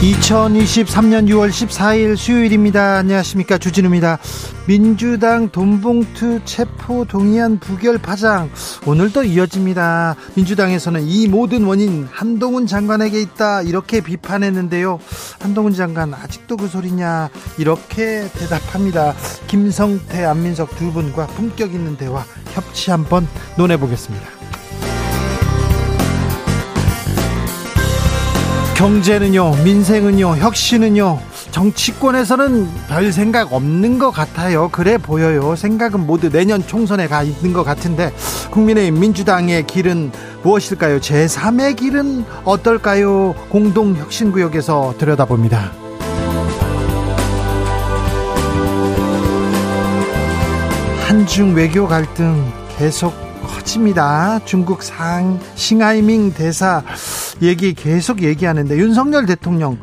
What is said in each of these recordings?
2023년 6월 14일 수요일입니다. 안녕하십니까. 주진우입니다. 민주당 돈봉투 체포 동의안 부결 파장 오늘도 이어집니다. 민주당에서는 이 모든 원인 한동훈 장관에게 있다 이렇게 비판했는데요. 한동훈 장관 아직도 그 소리냐 이렇게 대답합니다. 김성태 안민석 두 분과 품격 있는 대화 협치 한번 논해보겠습니다. 경제는요, 민생은요, 혁신은요, 정치권에서는 별 생각 없는 것 같아요. 그래 보여요. 생각은 모두 내년 총선에 가 있는 것 같은데, 국민의힘 민주당의 길은 무엇일까요? 제3의 길은 어떨까요? 공동혁신구역에서 들여다봅니다. 한중 외교 갈등 계속 커집니다. 중국 상 싱하이밍 대사 얘기 계속 얘기하는데 윤석열 대통령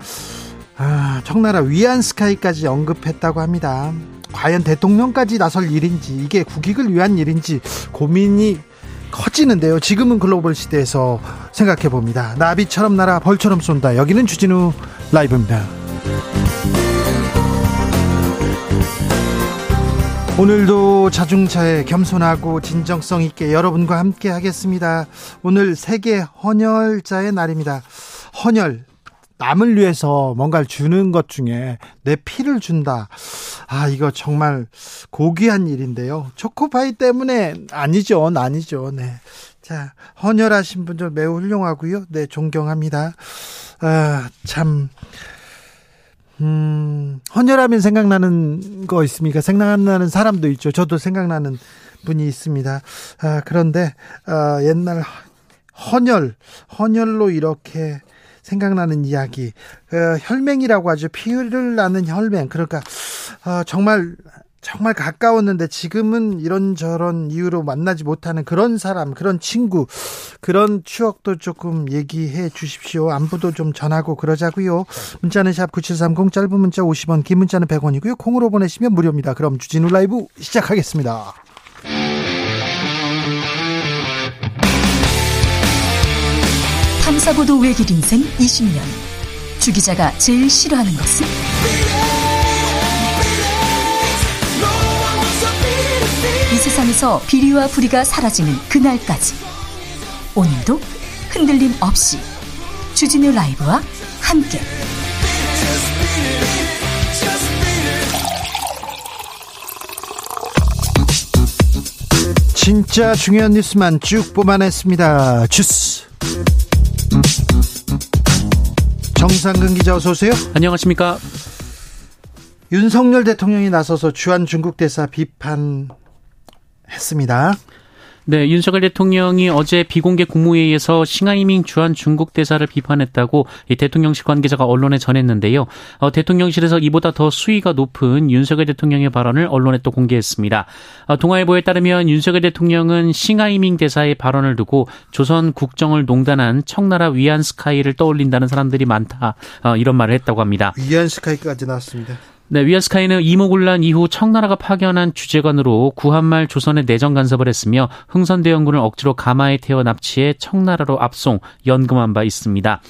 아, 청나라 위안스카이까지 언급했다고 합니다. 과연 대통령까지 나설 일인지 이게 국익을 위한 일인지 고민이 커지는데요. 지금은 글로벌 시대에서 생각해 봅니다. 나비처럼 날아 벌처럼 쏜다. 여기는 주진우 라이브입니다. 오늘도 자중차에 겸손하고 진정성 있게 여러분과 함께 하겠습니다. 오늘 세계 헌혈자의 날입니다. 헌혈 남을 위해서 뭔가를 주는 것 중에 내 피를 준다. 아, 이거 정말 고귀한 일인데요. 초코파이 때문에 아니죠. 아니죠. 네. 자, 헌혈하신 분들 매우 훌륭하고요. 네, 존경합니다. 아, 참 음, 헌혈하면 생각나는 거 있습니까? 생각나는 사람도 있죠. 저도 생각나는 분이 있습니다. 아, 그런데, 아, 옛날 헌혈, 헌혈로 이렇게 생각나는 이야기, 어, 혈맹이라고 하죠. 피를 나는 혈맹. 그러니까, 어, 정말 정말 가까웠는데 지금은 이런저런 이유로 만나지 못하는 그런 사람, 그런 친구, 그런 추억도 조금 얘기해 주십시오. 안부도 좀 전하고 그러자고요. 문자는 샵 9730 짧은 문자 50원, 긴 문자는 100원이고요. 콩으로 보내시면 무료입니다. 그럼 주진우 라이브 시작하겠습니다. 탐사보도 외길 인생 20년. 주 기자가 제일 싫어하는 것은? 세상에서 비리와 부리가 사라지는 그날까지 오늘도 흔들림 없이 주진우 라이브와 함께 진짜 중요한 뉴스만 쭉 뽑아냈습니다. 주스 정상근 기자 어서 오세요. 안녕하십니까. 윤석열 대통령이 나서서 주한 중국 대사 비판 했습니다. 네, 윤석열 대통령이 어제 비공개 국무회의에서 싱하이밍 주한 중국 대사를 비판했다고 이 대통령실 관계자가 언론에 전했는데요. 어, 대통령실에서 이보다 더 수위가 높은 윤석열 대통령의 발언을 언론에 또 공개했습니다. 어, 동아일보에 따르면 윤석열 대통령은 싱하이밍 대사의 발언을 두고 조선 국정을 농단한 청나라 위안스카이를 떠올린다는 사람들이 많다. 어, 이런 말을 했다고 합니다. 위안스카이까지 나왔습니다. 네, 위안스카이는 이모군란 이후 청나라가 파견한 주재관으로 구한말 조선에 내정 간섭을 했으며 흥선대원군을 억지로 가마에 태워 납치해 청나라로 압송, 연금한 바 있습니다.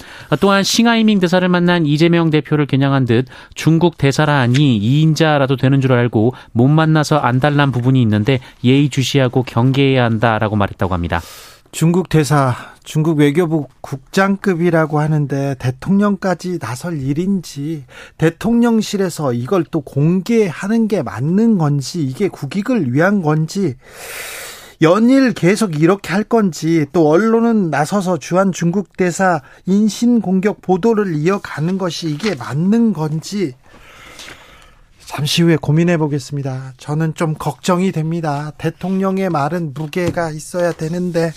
또한 싱하이밍 대사를 만난 이재명 대표를 겨냥한 듯 중국 대사라 하니 2인자라도 되는 줄 알고 못 만나서 안달난 부분이 있는데 예의 주시하고 경계해야 한다라고 말했다고 합니다. 중국 대사, 중국 외교부 국장급이라고 하는데 대통령까지 나설 일인지 대통령실에서 이걸 또 공개하는 게 맞는 건지 이게 국익을 위한 건지 연일 계속 이렇게 할 건지 또 언론은 나서서 주한 중국 대사 인신 공격 보도를 이어가는 것이 이게 맞는 건지 잠시 후에 고민해 보겠습니다. 저는 좀 걱정이 됩니다. 대통령의 말은 무게가 있어야 되는데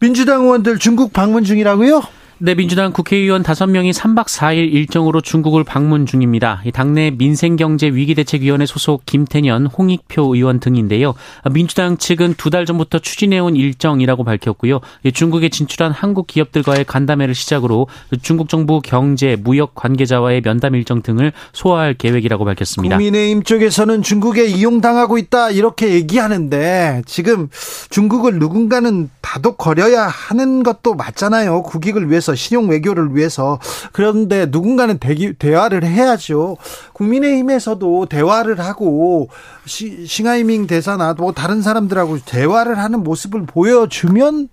민주당 의원들 중국 방문 중이라고요? 네, 민주당 국회의원 5명이 3박 4일 일정으로 중국을 방문 중입니다. 당내 민생경제위기대책위원회 소속 김태년, 홍익표 의원 등인데요. 민주당 측은 두 달 전부터 추진해온 일정이라고 밝혔고요. 중국에 진출한 한국 기업들과의 간담회를 시작으로 중국 정부 경제, 무역 관계자와의 면담 일정 등을 소화할 계획이라고 밝혔습니다. 국민의힘 쪽에서는 중국에 이용당하고 있다 이렇게 얘기하는데 지금 중국을 누군가는 다독거려야 하는 것도 맞잖아요. 국익을 위해서 위해서 신용 외교를 위해서 그런데 누군가는 대기, 대화를 해야죠. 국민의힘에서도 대화를 하고 시, 싱하이밍 대사나 뭐 다른 사람들하고 대화를 하는 모습을 보여주면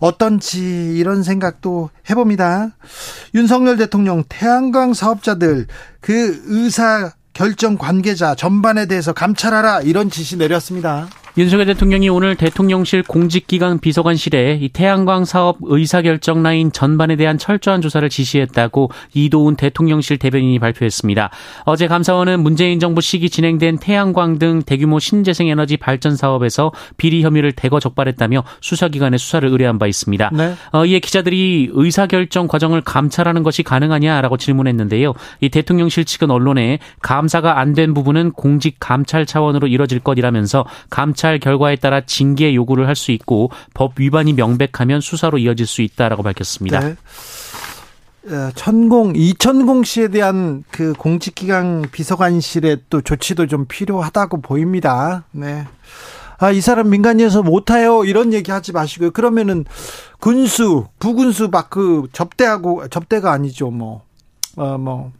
어떤지 이런 생각도 해봅니다. 윤석열 대통령 태양광 사업자들 그 의사 결정 관계자 전반에 대해서 감찰하라 이런 지시 내렸습니다. 윤석열 대통령이 오늘 대통령실 공직기강 비서관실에 이 태양광 사업 의사결정 라인 전반에 대한 철저한 조사를 지시했다고 이도훈 대통령실 대변인이 발표했습니다. 어제 감사원은 문재인 정부 시기 진행된 태양광 등 대규모 신재생 에너지 발전 사업에서 비리 혐의를 대거 적발했다며 수사기관에 수사를 의뢰한 바 있습니다. 네. 어, 이에 기자들이 의사결정 과정을 감찰하는 것이 가능하냐라고 질문했는데요. 이 대통령실 측은 언론에 감사가 안 된 부분은 공직 감찰 차원으로 이뤄질 것이라면서 감찰 검찰 결과에 따라 징계 요구를 할 수 있고 법 위반이 명백하면 수사로 이어질 수 있다라고 밝혔습니다. 네. 어, 천공 이천공 씨에 대한 그 공직기강 비서관실의 또 조치도 좀 필요하다고 보입니다. 네. 아, 이 사람 민간이어서 못해요. 이런 얘기 하지 마시고요. 그러면은 군수, 부군수 막 그 접대하고, 접대가 아니죠. 뭐, 어, 뭐,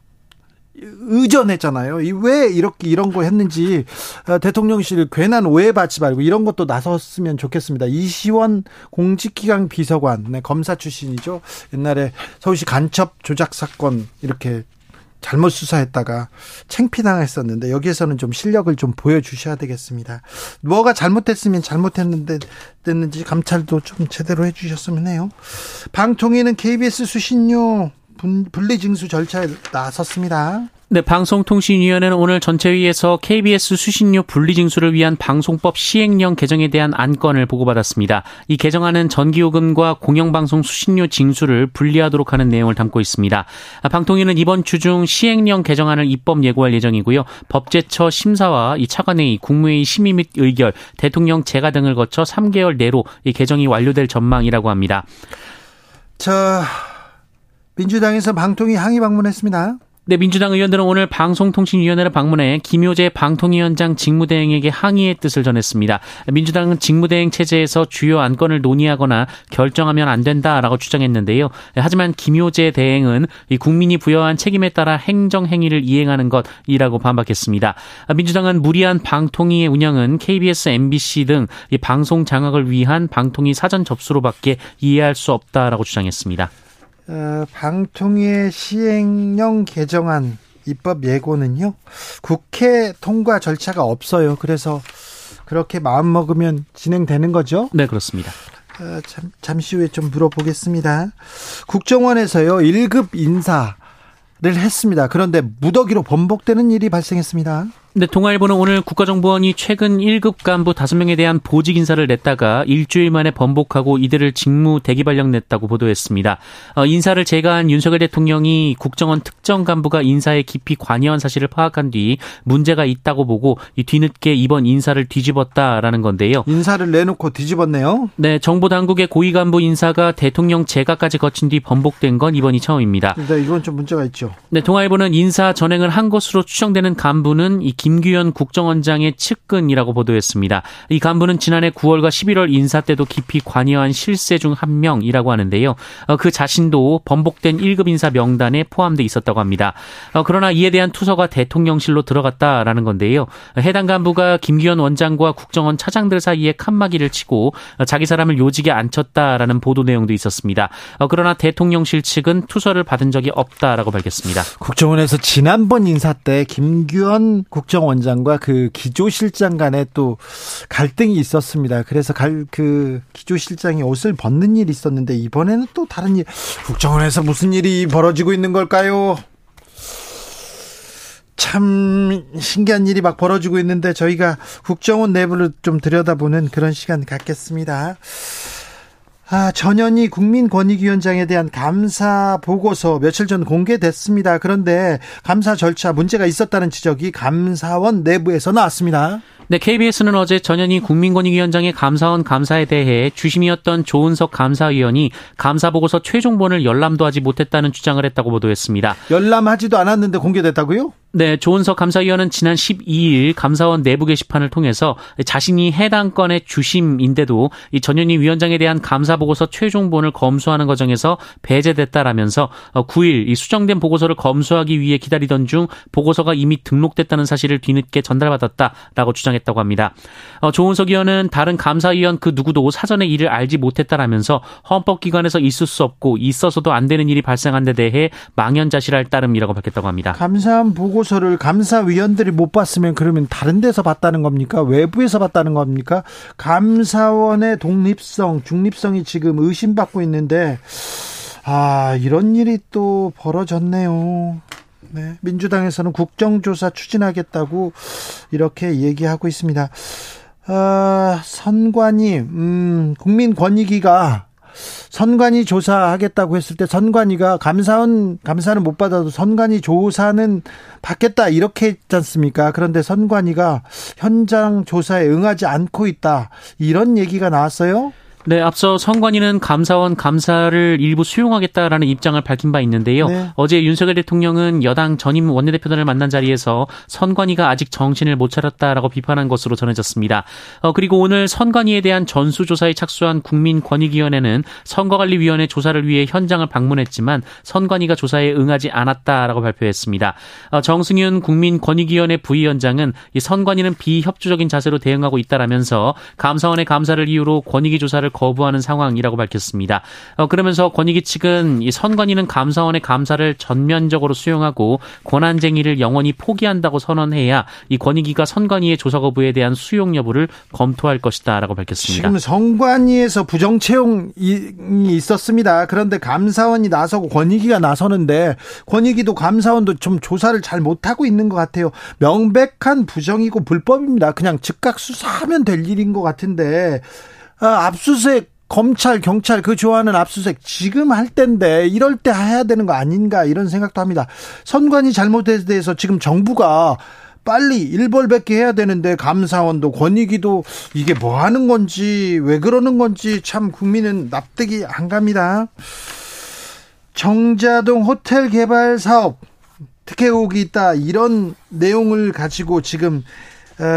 의전했잖아요. 왜 이렇게 이런 거 했는지 어, 대통령실 괜한 오해받지 말고 이런 것도 나섰으면 좋겠습니다. 이시원 공직기강 비서관, 네, 검사 출신이죠. 옛날에 서울시 간첩 조작 사건 이렇게 잘못 수사했다가 챙피당했었는데 여기에서는 좀 실력을 좀 보여주셔야 되겠습니다. 뭐가 잘못됐으면 잘못했는데 됐는지 감찰도 좀 제대로 해주셨으면 해요. 방통위는 KBS 수신료 분리징수 절차에 나섰습니다. 네, 방송통신위원회는 오늘 전체회의에서 KBS 수신료 분리징수를 위한 방송법 시행령 개정에 대한 안건을 보고받았습니다. 이 개정안은 전기요금과 공영방송 수신료 징수를 분리하도록 하는 내용을 담고 있습니다. 방통위는 이번 주 중 시행령 개정안을 입법 예고할 예정이고요. 법제처 심사와 이 차관회의, 국무회의 심의 및 의결, 대통령 재가 등을 거쳐 3개월 내로 이 개정이 완료될 전망이라고 합니다. 자, 민주당에서 방통위 항의 방문했습니다. 네, 민주당 의원들은 오늘 방송통신위원회를 방문해 김효재 방통위원장 직무대행에게 항의의 뜻을 전했습니다. 민주당은 직무대행 체제에서 주요 안건을 논의하거나 결정하면 안 된다라고 주장했는데요. 하지만 김효재 대행은 국민이 부여한 책임에 따라 행정 행위를 이행하는 것이라고 반박했습니다. 민주당은 무리한 방통위의 운영은 KBS, MBC 등 방송 장악을 위한 방통위 사전 접수로밖에 이해할 수 없다라고 주장했습니다. 어, 방통위의 시행령 개정안 입법 예고는요 국회 통과 절차가 없어요. 그래서 그렇게 마음 먹으면 진행되는 거죠? 네 그렇습니다. 어, 잠, 잠시 후에 좀 물어보겠습니다. 국정원에서요 1급 인사를 했습니다. 그런데 무더기로 번복되는 일이 발생했습니다. 네, 동아일보는 오늘 국가정보원이 최근 1급 간부 5명에 대한 보직 인사를 냈다가 일주일 만에 번복하고 이들을 직무 대기 발령 냈다고 보도했습니다. 어, 인사를 제거한 윤석열 대통령이 국정원 특정 간부가 인사에 깊이 관여한 사실을 파악한 뒤 문제가 있다고 보고 이 뒤늦게 이번 인사를 뒤집었다라는 건데요. 인사를 내놓고 뒤집었네요. 네, 정보 당국의 고위 간부 인사가 대통령 제가까지 거친 뒤 번복된 건 이번이 처음입니다. 네, 이건 좀 문제가 있죠. 네, 동아일보는 인사 전행을 한 것으로 추정되는 간부는 이 김규현 국정원장의 측근이라고 보도했습니다. 이 간부는 지난해 9월과 11월 인사 때도 깊이 관여한 실세 중 한 명이라고 하는데요. 어, 그 자신도 번복된 1급 인사 명단에 포함돼 있었다고 합니다. 어, 그러나 이에 대한 투서가 대통령실로 들어갔다라는 건데요. 해당 간부가 김규현 원장과 국정원 차장들 사이에 칸막이를 치고 자기 사람을 요직에 앉혔다라는 보도 내용도 있었습니다. 어, 그러나 대통령실 측은 투서를 받은 적이 없다라고 밝혔습니다. 국정원에서 지난번 인사 때 김규현 국정 국정원장과 그 기조실장 간에 또 갈등이 있었습니다. 그래서 갈, 그 기조실장이 옷을 벗는 일이 있었는데 이번에는 또 다른 일, 국정원에서 무슨 일이 벌어지고 있는 걸까요? 참 신기한 일이 막 벌어지고 있는데 저희가 국정원 내부를 좀 들여다보는 그런 시간 갖겠습니다. 아, 전현희 국민권익위원장에 대한 감사 보고서 며칠 전 공개됐습니다. 그런데 감사 절차 문제가 있었다는 지적이 감사원 내부에서 나왔습니다. 네, KBS는 어제 전현희 국민권익위원장의 감사원 감사에 대해 주심이었던 조은석 감사위원이 감사 보고서 최종본을 열람도 하지 못했다는 주장을 했다고 보도했습니다. 열람하지도 않았는데 공개됐다고요? 네, 조은석 감사위원은 지난 12일 감사원 내부 게시판을 통해서 자신이 해당 건의 주심인데도 이 전현희 위원장에 대한 감사 보고서 최종본을 검수하는 과정에서 배제됐다라면서 9일 이 수정된 보고서를 검수하기 위해 기다리던 중 보고서가 이미 등록됐다는 사실을 뒤늦게 전달받았다라고 주장했다고 합니다. 어, 조은석 의원은 다른 감사위원 그 누구도 사전에 이를 알지 못했다라면서 헌법기관에서 있을 수 없고 있어서도 안 되는 일이 발생한 데 대해 망연자실할 따름이라고 밝혔다고 합니다. 감사원 보고 보고서를 감사위원들이 못 봤으면 그러면 다른 데서 봤다는 겁니까? 외부에서 봤다는 겁니까? 감사원의 독립성, 중립성이 지금 의심받고 있는데 아, 이런 일이 또 벌어졌네요. 네. 민주당에서는 국정조사 추진하겠다고 이렇게 얘기하고 있습니다. 아, 선관위, 음, 국민권익위가 선관위 조사하겠다고 했을 때 선관위가 감사원 감사는 못 받아도 선관위 조사는 받겠다 이렇게 했지 않습니까? 그런데 선관위가 현장 조사에 응하지 않고 있다 이런 얘기가 나왔어요. 네, 앞서 선관위는 감사원 감사를 일부 수용하겠다라는 입장을 밝힌 바 있는데요. 네. 어제 윤석열 대통령은 여당 전임 원내대표들을 만난 자리에서 선관위가 아직 정신을 못 차렸다라고 비판한 것으로 전해졌습니다. 어, 그리고 오늘 선관위에 대한 전수조사에 착수한 국민권익위원회는 선거관리위원회 조사를 위해 현장을 방문했지만 선관위가 조사에 응하지 않았다라고 발표했습니다. 어, 정승윤 국민권익위원회 부위원장은 이 선관위는 비협조적인 자세로 대응하고 있다라면서 감사원의 감사를 이유로 권익위 조사를 거부하는 상황이라고 밝혔습니다. 어, 그러면서 권익위 측은 이 선관위는 감사원의 감사를 전면적으로 수용하고 권한쟁의를 영원히 포기한다고 선언해야 이 권익위가 선관위의 조사 거부에 대한 수용 여부를 검토할 것이다라고 밝혔습니다. 지금 선관위에서 부정 채용이 있었습니다. 그런데 감사원이 나서고 권익위가 나서는데 권익위도 감사원도 좀 조사를 잘 못하고 있는 것 같아요. 명백한 부정이고 불법입니다. 그냥 즉각 수사하면 될 일인 것 같은데 아, 압수수색 검찰, 경찰 그 좋아하는 압수수색 지금 할 때인데 이럴 때 해야 되는 거 아닌가 이런 생각도 합니다. 선관위 잘못에 대해서 지금 정부가 빨리 일벌백계 해야 되는데 감사원도 권익위도 이게 뭐 하는 건지 왜 그러는 건지 참 국민은 납득이 안 갑니다. 정자동 호텔 개발 사업 특혜 의혹이 있다 이런 내용을 가지고 지금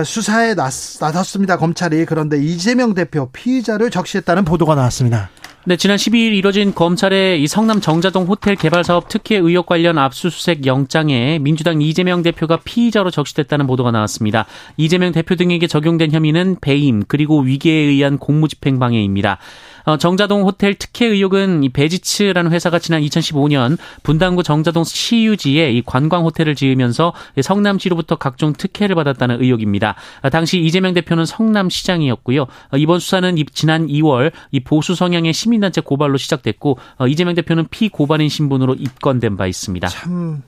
수사에 나섰습니다. 검찰이 그런데 이재명 대표 피의자를 적시했다는 보도가 나왔습니다. 네, 지난 12일 이뤄진 검찰의 이 성남 정자동 호텔 개발 사업 특혜 의혹 관련 압수수색 영장에 민주당 이재명 대표가 피의자로 적시됐다는 보도가 나왔습니다. 이재명 대표 등에게 적용된 혐의는 배임 그리고 위계에 의한 공무집행 방해입니다. 어, 정자동 호텔 특혜 의혹은 이 베지츠라는 회사가 지난 2015년 분당구 정자동 시유지에 이 관광 호텔을 지으면서 성남시로부터 각종 특혜를 받았다는 의혹입니다. 어, 당시 이재명 대표는 성남시장이었고요. 어, 이번 수사는 지난 2월 이 보수 성향의 시민단체 고발로 시작됐고 이재명 대표는 피고발인 신분으로 입건된 바 있습니다. 참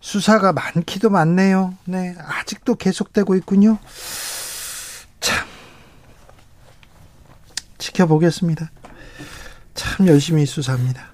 수사가 많기도 많네요. 네, 아직도 계속되고 있군요. 참 지켜보겠습니다. 참 열심히 수사합니다.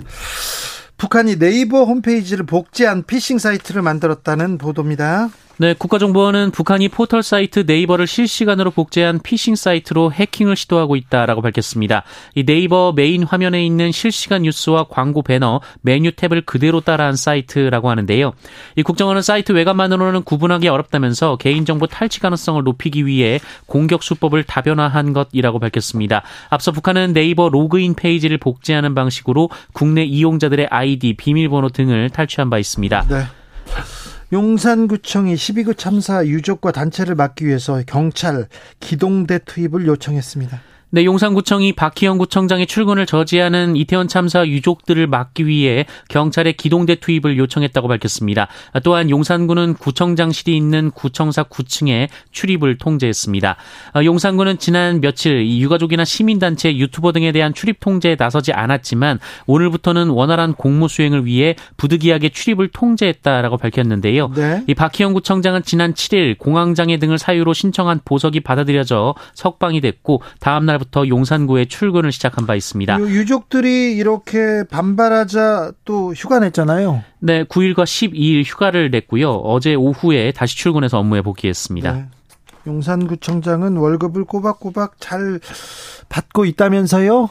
북한이 네이버 홈페이지를 복제한 피싱 사이트를 만들었다는 보도입니다. 네, 국가정보원은 북한이 포털 사이트 네이버를 실시간으로 복제한 피싱 사이트로 해킹을 시도하고 있다라고 밝혔습니다. 이 네이버 메인 화면에 있는 실시간 뉴스와 광고 배너, 메뉴 탭을 그대로 따라한 사이트라고 하는데요. 이 국정원은 사이트 외관만으로는 구분하기 어렵다면서 개인정보 탈취 가능성을 높이기 위해 공격 수법을 다변화한 것이라고 밝혔습니다. 앞서 북한은 네이버 로그인 페이지를 복제하는 방식으로 국내 이용자들의 아이디, 비밀번호 등을 탈취한 바 있습니다. 네. 용산구청이 12구 참사 유족과 단체를 막기 위해서 경찰 기동대 투입을 요청했습니다. 네, 용산구청이 박희영 구청장의 출근을 저지하는 이태원 참사 유족들을 막기 위해 경찰의 기동대 투입을 요청했다고 밝혔습니다. 또한 용산구는 구청장실이 있는 구청사 9층에 출입을 통제했습니다. 용산구는 지난 며칠 유가족이나 시민단체, 유튜버 등에 대한 출입 통제에 나서지 않았지만 오늘부터는 원활한 공무 수행을 위해 부득이하게 출입을 통제했다라고 밝혔는데요. 네. 이 박희영 구청장은 지난 7일 공황장애 등을 사유로 신청한 보석이 받아들여져 석방이 됐고 다음 날 부터 용산구에 출근을 시작한 바 있습니다. 유족들이 이렇게 반발하자 또 휴가 냈잖아요. 네, 9일과 12일 휴가를 냈고요. 어제 오후에 다시 출근해서 업무에 복귀했습니다. 네. 용산구청장은 월급을 꼬박꼬박 잘 받고 있다면서요?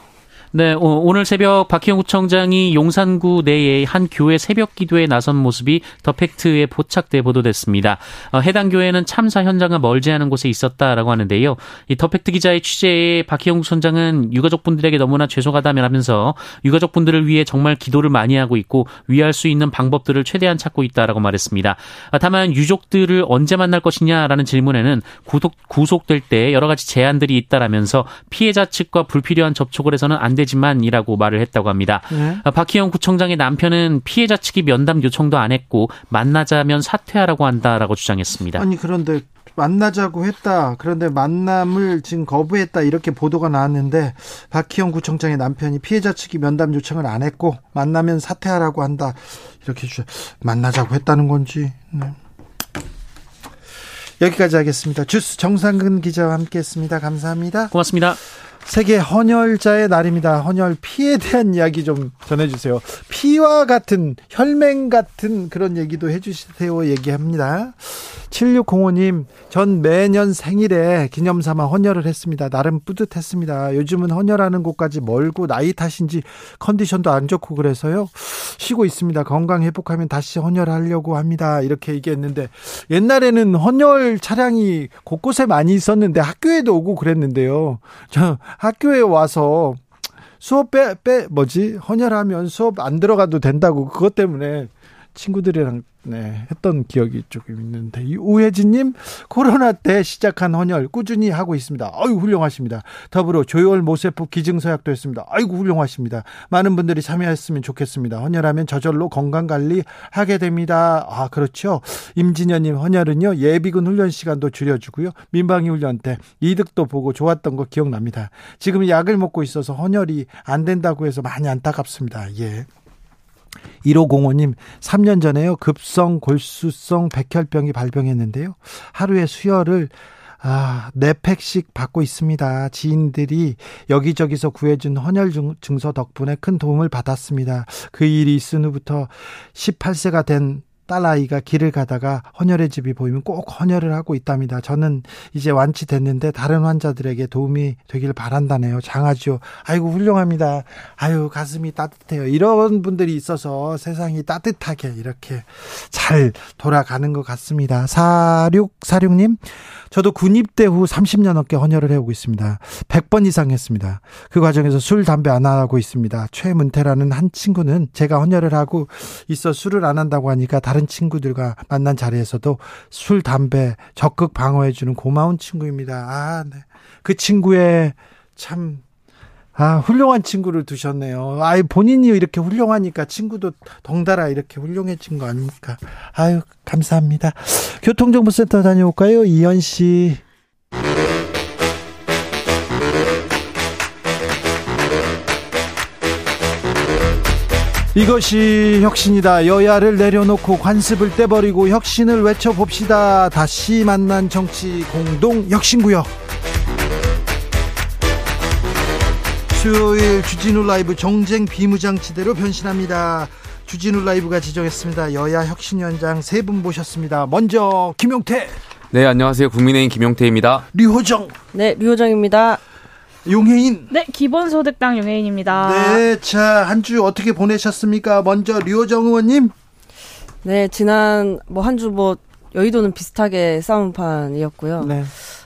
네, 오늘 새벽 박희영 구청장이 용산구 내의 한 교회 새벽 기도에 나선 모습이 더 팩트에 포착돼 보도됐습니다. 어, 해당 교회는 참사 현장과 멀지 않은 곳에 있었다라고 하는데요. 이 더 팩트 기자의 취재에 박희영 구청장은 유가족분들에게 너무나 죄송하다면서 유가족분들을 위해 정말 기도를 많이 하고 있고 위할 수 있는 방법들을 최대한 찾고 있다라고 말했습니다. 아, 다만 유족들을 언제 만날 것이냐라는 질문에는 구속, 구속될 때 여러 가지 제한들이 있다라면서 피해자 측과 불필요한 접촉을 해서는 안 돼. 되지만이라고 말을 했다고 합니다. 네. 아, 박희영 구청장의 남편은 피해자 측이 면담 요청도 안 했고 만나자면 사퇴하라고 한다라고 주장했습니다. 아니 그런데 만나자고 했다. 그런데 만남을 지금 거부했다. 이렇게 보도가 나왔는데 박희영 구청장의 남편이 피해자 측이 면담 요청을 안 했고 만나면 사퇴하라고 한다. 이렇게 주 만나자고 했다는 건지. 네. 여기까지 하겠습니다. 주스 정상근 기자와 함께했습니다. 감사합니다. 고맙습니다. 세계 헌혈자의 날입니다. 헌혈 피에 대한 이야기 좀 전해주세요. 피와 같은 혈맹 같은 그런 얘기도 해주세요. 얘기합니다. 7605님, 전 매년 생일에 기념삼아 헌혈을 했습니다. 나름 뿌듯했습니다. 요즘은 헌혈하는 곳까지 멀고 나이 탓인지 컨디션도 안 좋고 그래서요. 쉬고 있습니다. 건강 회복하면 다시 헌혈하려고 합니다. 이렇게 얘기했는데 옛날에는 헌혈 차량이 곳곳에 많이 있었는데 학교에도 오고 그랬는데요. 저 학교에 와서 수업 빼, 빼, 뭐지? 헌혈하면 수업 안 들어가도 된다고 그것 때문에 친구들이랑 네, 했던 기억이 조금 있는데 이 우혜진님 코로나 때 시작한 헌혈 꾸준히 하고 있습니다. 아유 훌륭하십니다. 더불어 조혈 모세포 기증서약도 했습니다. 아이고 훌륭하십니다. 많은 분들이 참여했으면 좋겠습니다. 헌혈하면 저절로 건강 관리 하게 됩니다. 아 그렇죠. 임진현님 헌혈은요 예비군 훈련 시간도 줄여주고요 민방위 훈련 때 이득도 보고 좋았던 거 기억납니다. 지금 약을 먹고 있어서 헌혈이 안 된다고 해서 많이 안타깝습니다. 예. 1505님, 3년 전에요. 급성 골수성 백혈병이 발병했는데요. 하루에 수혈을 아, 네 팩씩 받고 있습니다. 지인들이 여기저기서 구해준 헌혈 증서 덕분에 큰 도움을 받았습니다. 그 일이 있은 후부터 18세가 된 딸아이가 길을 가다가 헌혈의 집이 보이면 꼭 헌혈을 하고 있답니다. 저는 이제 완치됐는데 다른 환자들에게 도움이 되길 바란다네요. 장하죠. 아이고 훌륭합니다. 아유 가슴이 따뜻해요. 이런 분들이 있어서 세상이 따뜻하게 이렇게 잘 돌아가는 것 같습니다. 4646님 저도 군입대 후 30년 넘게 헌혈을 해오고 있습니다. 100번 이상 했습니다. 그 과정에서 술, 담배 안 하고 있습니다. 최문태라는 한 친구는 제가 헌혈을 하고 있어 술을 안 한다고 하니까 다른 친구들과 만난 자리에서도 술, 담배 적극 방어해주는 고마운 친구입니다. 아, 네. 그 친구의 참 아, 훌륭한 친구를 두셨네요. 아, 본인이 이렇게 훌륭하니까 친구도 덩달아 이렇게 훌륭해진 거 아닙니까? 아유, 감사합니다. 교통정보센터 다녀올까요? 이현 씨. 이것이 혁신이다. 여야를 내려놓고 관습을 떼버리고 혁신을 외쳐봅시다. 다시 만난 정치 공동 혁신구역. 수요일 주진우 라이브 정쟁 비무장지대로 변신합니다. 주진우 라이브가 지정했습니다. 여야 혁신위원장 세 분 모셨습니다. 먼저 김용태. 네, 안녕하세요. 국민의힘 김용태입니다. 류호정. 네, 류호정입니다. 용혜인. 네, 기본소득당 용혜인입니다. 네, 자, 한 주 어떻게 보내셨습니까? 먼저 류호정 의원님. 네, 지난 뭐 한 주뭐 뭐 여의도는 비슷하게 싸움판이었고요. 네.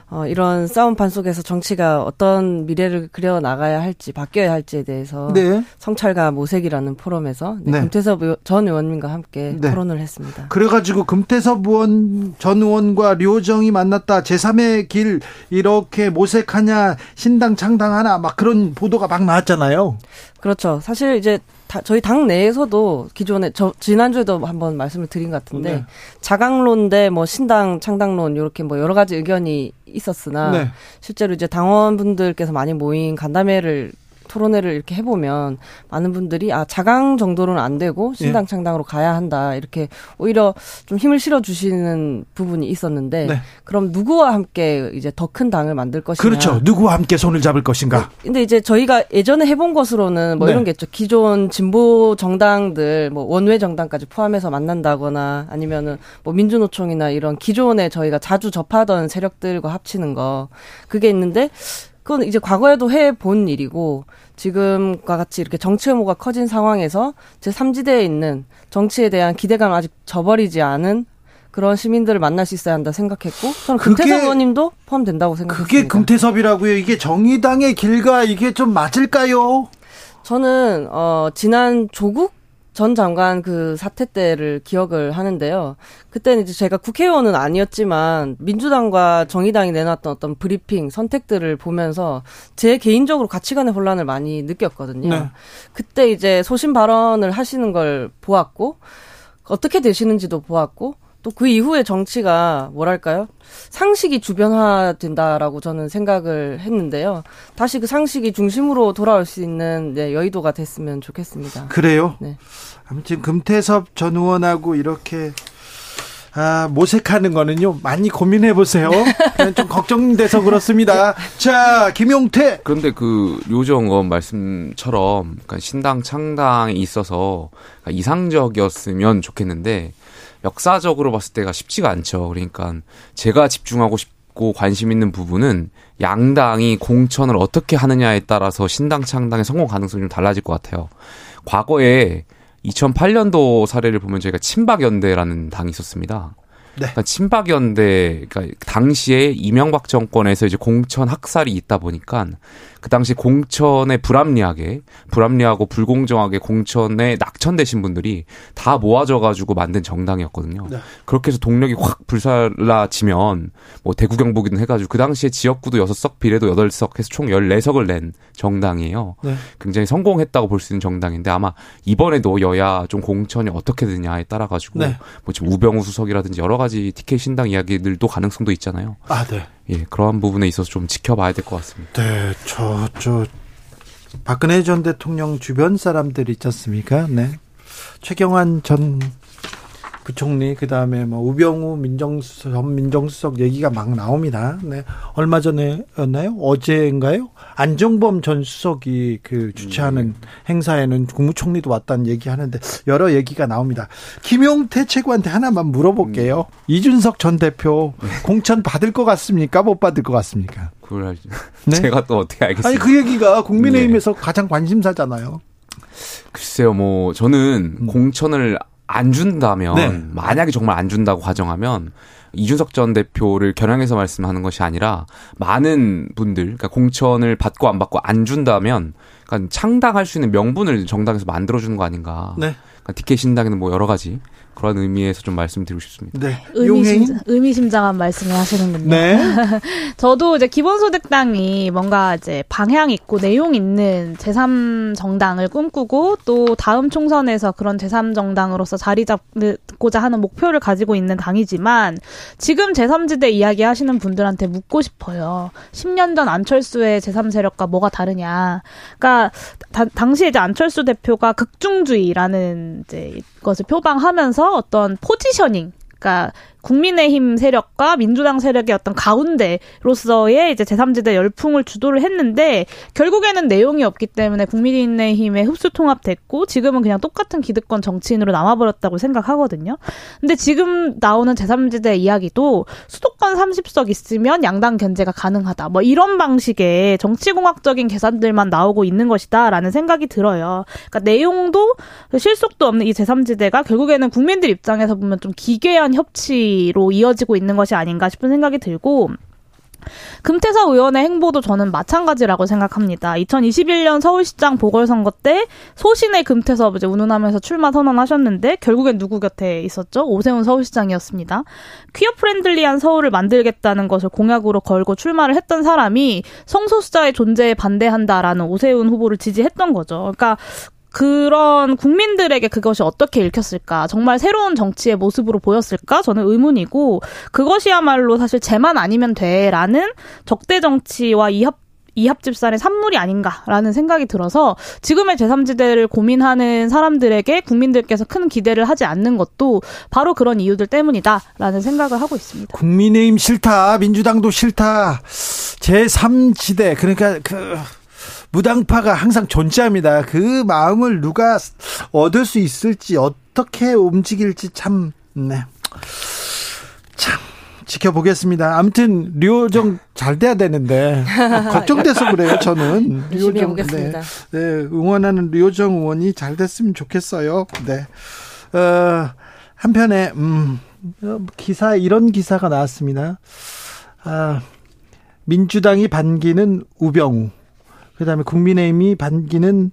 어, 이런 싸움판 속에서 정치가 어떤 미래를 그려 나가야 할지 바뀌어야 할지에 대해서 네. 성찰과 모색이라는 포럼에서 네, 네. 금태섭 전 의원님과 함께 네. 토론을 했습니다. 그래가지고 금태섭 의원 전 의원과 류호정이 만났다 제3의 길 이렇게 모색하냐 신당 창당하나 막 그런 보도가 막 나왔잖아요. 그렇죠. 사실 이제 다, 저희 당 내에서도 기존에 저 지난주에도 한번 말씀을 드린 것 같은데 네. 자강론 대뭐 신당 창당론 이렇게 뭐 여러 가지 의견이 있었으나 네. 실제로 이제 당원분들께서 많이 모인 간담회를 토론회를 이렇게 해보면 많은 분들이 아 자강 정도로는 안 되고 신당 예. 창당으로 가야 한다 이렇게 오히려 좀 힘을 실어 주시는 부분이 있었는데 네. 그럼 누구와 함께 이제 더 큰 당을 만들 것이냐 그렇죠 누구와 함께 손을 잡을 것인가 네. 근데 이제 저희가 예전에 해본 것으로는 뭐 네. 이런 게 있죠 기존 진보 정당들 뭐 원외 정당까지 포함해서 만난다거나 아니면은 뭐 민주노총이나 이런 기존에 저희가 자주 접하던 세력들과 합치는 거 그게 있는데 그건 이제 과거에도 해 본 일이고 지금과 같이 이렇게 정치 혐오가 커진 상황에서 제 3지대에 있는 정치에 대한 기대감 아직 저버리지 않은 그런 시민들을 만날 수 있어야 한다 생각했고 저는 금태섭 의원님도 포함된다고 생각했습니다. 그게 금태섭이라고요? 이게 정의당의 길과 이게 좀 맞을까요? 저는 어 지난 조국 전 장관 그 사태 때를 기억을 하는데요. 그때는 이제 제가 국회의원은 아니었지만 민주당과 정의당이 내놨던 어떤 브리핑 선택들을 보면서 제 개인적으로 가치관의 혼란을 많이 느꼈거든요. 네. 그때 이제 소신 발언을 하시는 걸 보았고 어떻게 되시는지도 보았고 또 그 이후에 정치가 뭐랄까요? 상식이 주변화된다라고 저는 생각을 했는데요. 다시 그 상식이 중심으로 돌아올 수 있는 네, 여의도가 됐으면 좋겠습니다. 그래요? 네. 아무튼 금태섭 전 의원하고 이렇게 아, 모색하는 거는요, 많이 고민해 보세요. 그냥 좀 걱정돼서 그렇습니다. 자, 김용태. 그런데 그, 요정 원 말씀처럼, 그러니까 신당 창당에 있어서 이상적이었으면 좋겠는데, 역사적으로 봤을 때가 쉽지가 않죠. 그러니까 제가 집중하고 싶고 관심 있는 부분은 양당이 공천을 어떻게 하느냐에 따라서 신당 창당의 성공 가능성이 좀 달라질 것 같아요. 과거에 2008년도 사례를 보면 저희가 친박연대라는 당이 있었습니다. 네. 그러니까 친박연대, 그러니까 당시에 이명박 정권에서 이제 공천 학살이 있다 보니까 그 당시 공천에 불합리하게 불합리하고 불공정하게 공천에 낙천되신 분들이 다 모아져 가지고 만든 정당이었거든요. 네. 그렇게 해서 동력이 확 불살라지면 뭐 대구 경북이든 해가지고 그 당시에 지역구도 6석 비례도 8석 해서 총 14석을 낸 정당이에요. 네. 굉장히 성공했다고 볼 수 있는 정당인데 아마 이번에도 여야 좀 공천이 어떻게 되냐에 따라 가지고 네. 뭐 지금 우병우 수석이라든지 여러 가지 TK 신당 이야기들도 가능성도 있잖아요. 아, 네. 예, 그러한 부분에 있어서 좀 지켜봐야 될 것 같습니다. 네, 저, 저, 박근혜 전 대통령 주변 사람들 있지 않습니까? 네. 최경환 전 부총리 그다음에 뭐 우병우 민정수석 전 민정수석 얘기가 막 나옵니다. 네. 얼마 전에였나요? 어제인가요? 안정범 전 수석이 그 주최하는 음. 행사에는 국무총리도 왔다는 얘기 하는데 여러 얘기가 나옵니다. 김용태 최고한테 하나만 물어볼게요. 음. 이준석 전 대표 네. 공천 받을 것 같습니까? 못 받을 것 같습니까? 그걸 네? 제가 또 어떻게 알겠습니까? 아니 그 얘기가 국민의힘에서 네. 가장 관심사잖아요. 글쎄요, 뭐 저는 음. 공천을 안 준다면 네. 만약에 정말 안 준다고 가정하면 이준석 전 대표를 겨냥해서 말씀하는 것이 아니라 많은 분들 그러니까 공천을 받고 안 받고 안 준다면 그러니까 창당할 수 있는 명분을 정당에서 만들어 주는 거 아닌가. 네. 그러니까 디케 신당에는 뭐 여러 가지 그런 의미에서 좀 말씀드리고 싶습니다. 네. 의미심, 의미심장한 말씀을 하시는군요. 네. 저도 이제 기본소득당이 뭔가 이제 방향 있고 내용 있는 제3정당을 꿈꾸고 또 다음 총선에서 그런 제3정당으로서 자리 잡고자 하는 목표를 가지고 있는 당이지만 지금 제3지대 이야기 하시는 분들한테 묻고 싶어요. 10년 전 안철수의 제3세력과 뭐가 다르냐. 그러니까 다, 당시에 이제 안철수 대표가 극중주의라는 이제 것을 표방하면서 어떤 포지셔닝 그러니까 국민의힘 세력과 민주당 세력의 어떤 가운데로서의 이제 제3지대 열풍을 주도를 했는데 결국에는 내용이 없기 때문에 국민의힘에 흡수 통합됐고 지금은 그냥 똑같은 기득권 정치인으로 남아버렸다고 생각하거든요. 근데 지금 나오는 제3지대 이야기도 수도권 30석 있으면 양당 견제가 가능하다. 뭐 이런 방식의 정치공학적인 계산들만 나오고 있는 것이다라는 생각이 들어요. 그러니까 내용도 실속도 없는 이 제3지대가 결국에는 국민들 입장에서 보면 좀 기괴한 협치 로 이어지고 있는 것이 아닌가 싶은 생각이 들고 금태섭 의원의 행보도 저는 마찬가지라고 생각합니다. 2021년 서울시장 보궐선거 때 소신의 금태섭 이제 운운하면서 출마 선언하셨는데 결국엔 누구 곁에 있었죠? 오세훈 서울시장이었습니다. queer friendly한 서울을 만들겠다는 것을 공약으로 걸고 출마를 했던 사람이 성소수자의 존재에 반대한다라는 오세훈 후보를 지지했던 거죠. 그러니까 그런 국민들에게 그것이 어떻게 읽혔을까? 정말 새로운 정치의 모습으로 보였을까? 저는 의문이고 그것이야말로 사실 쟤만 아니면 돼라는 적대 정치와 이합 이합집산의 산물이 아닌가라는 생각이 들어서 지금의 제3지대를 고민하는 사람들에게 국민들께서 큰 기대를 하지 않는 것도 바로 그런 이유들 때문이다라는 생각을 하고 있습니다. 국민의힘 싫다, 민주당도 싫다, 제3지대 그러니까 그 무당파가 항상 존재합니다. 그 마음을 누가 얻을 수 있을지 어떻게 움직일지 참 네. 참 지켜보겠습니다. 아무튼 류호정 잘 돼야 되는데 걱정돼서 그래요. 저는 류호정 네, 네, 응원하는 류호정 의원이 잘 됐으면 좋겠어요. 네. 어, 한편에 음, 기사 이런 기사가 나왔습니다. 아, 민주당이 반기는 우병우 그다음에 국민의힘이 반기는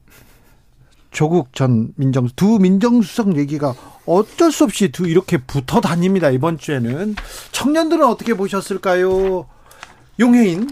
조국 전 민정 두 민정수석 얘기가 어쩔 수 없이 두 이렇게 붙어 다닙니다 이번 주에는 청년들은 어떻게 보셨을까요? 용혜인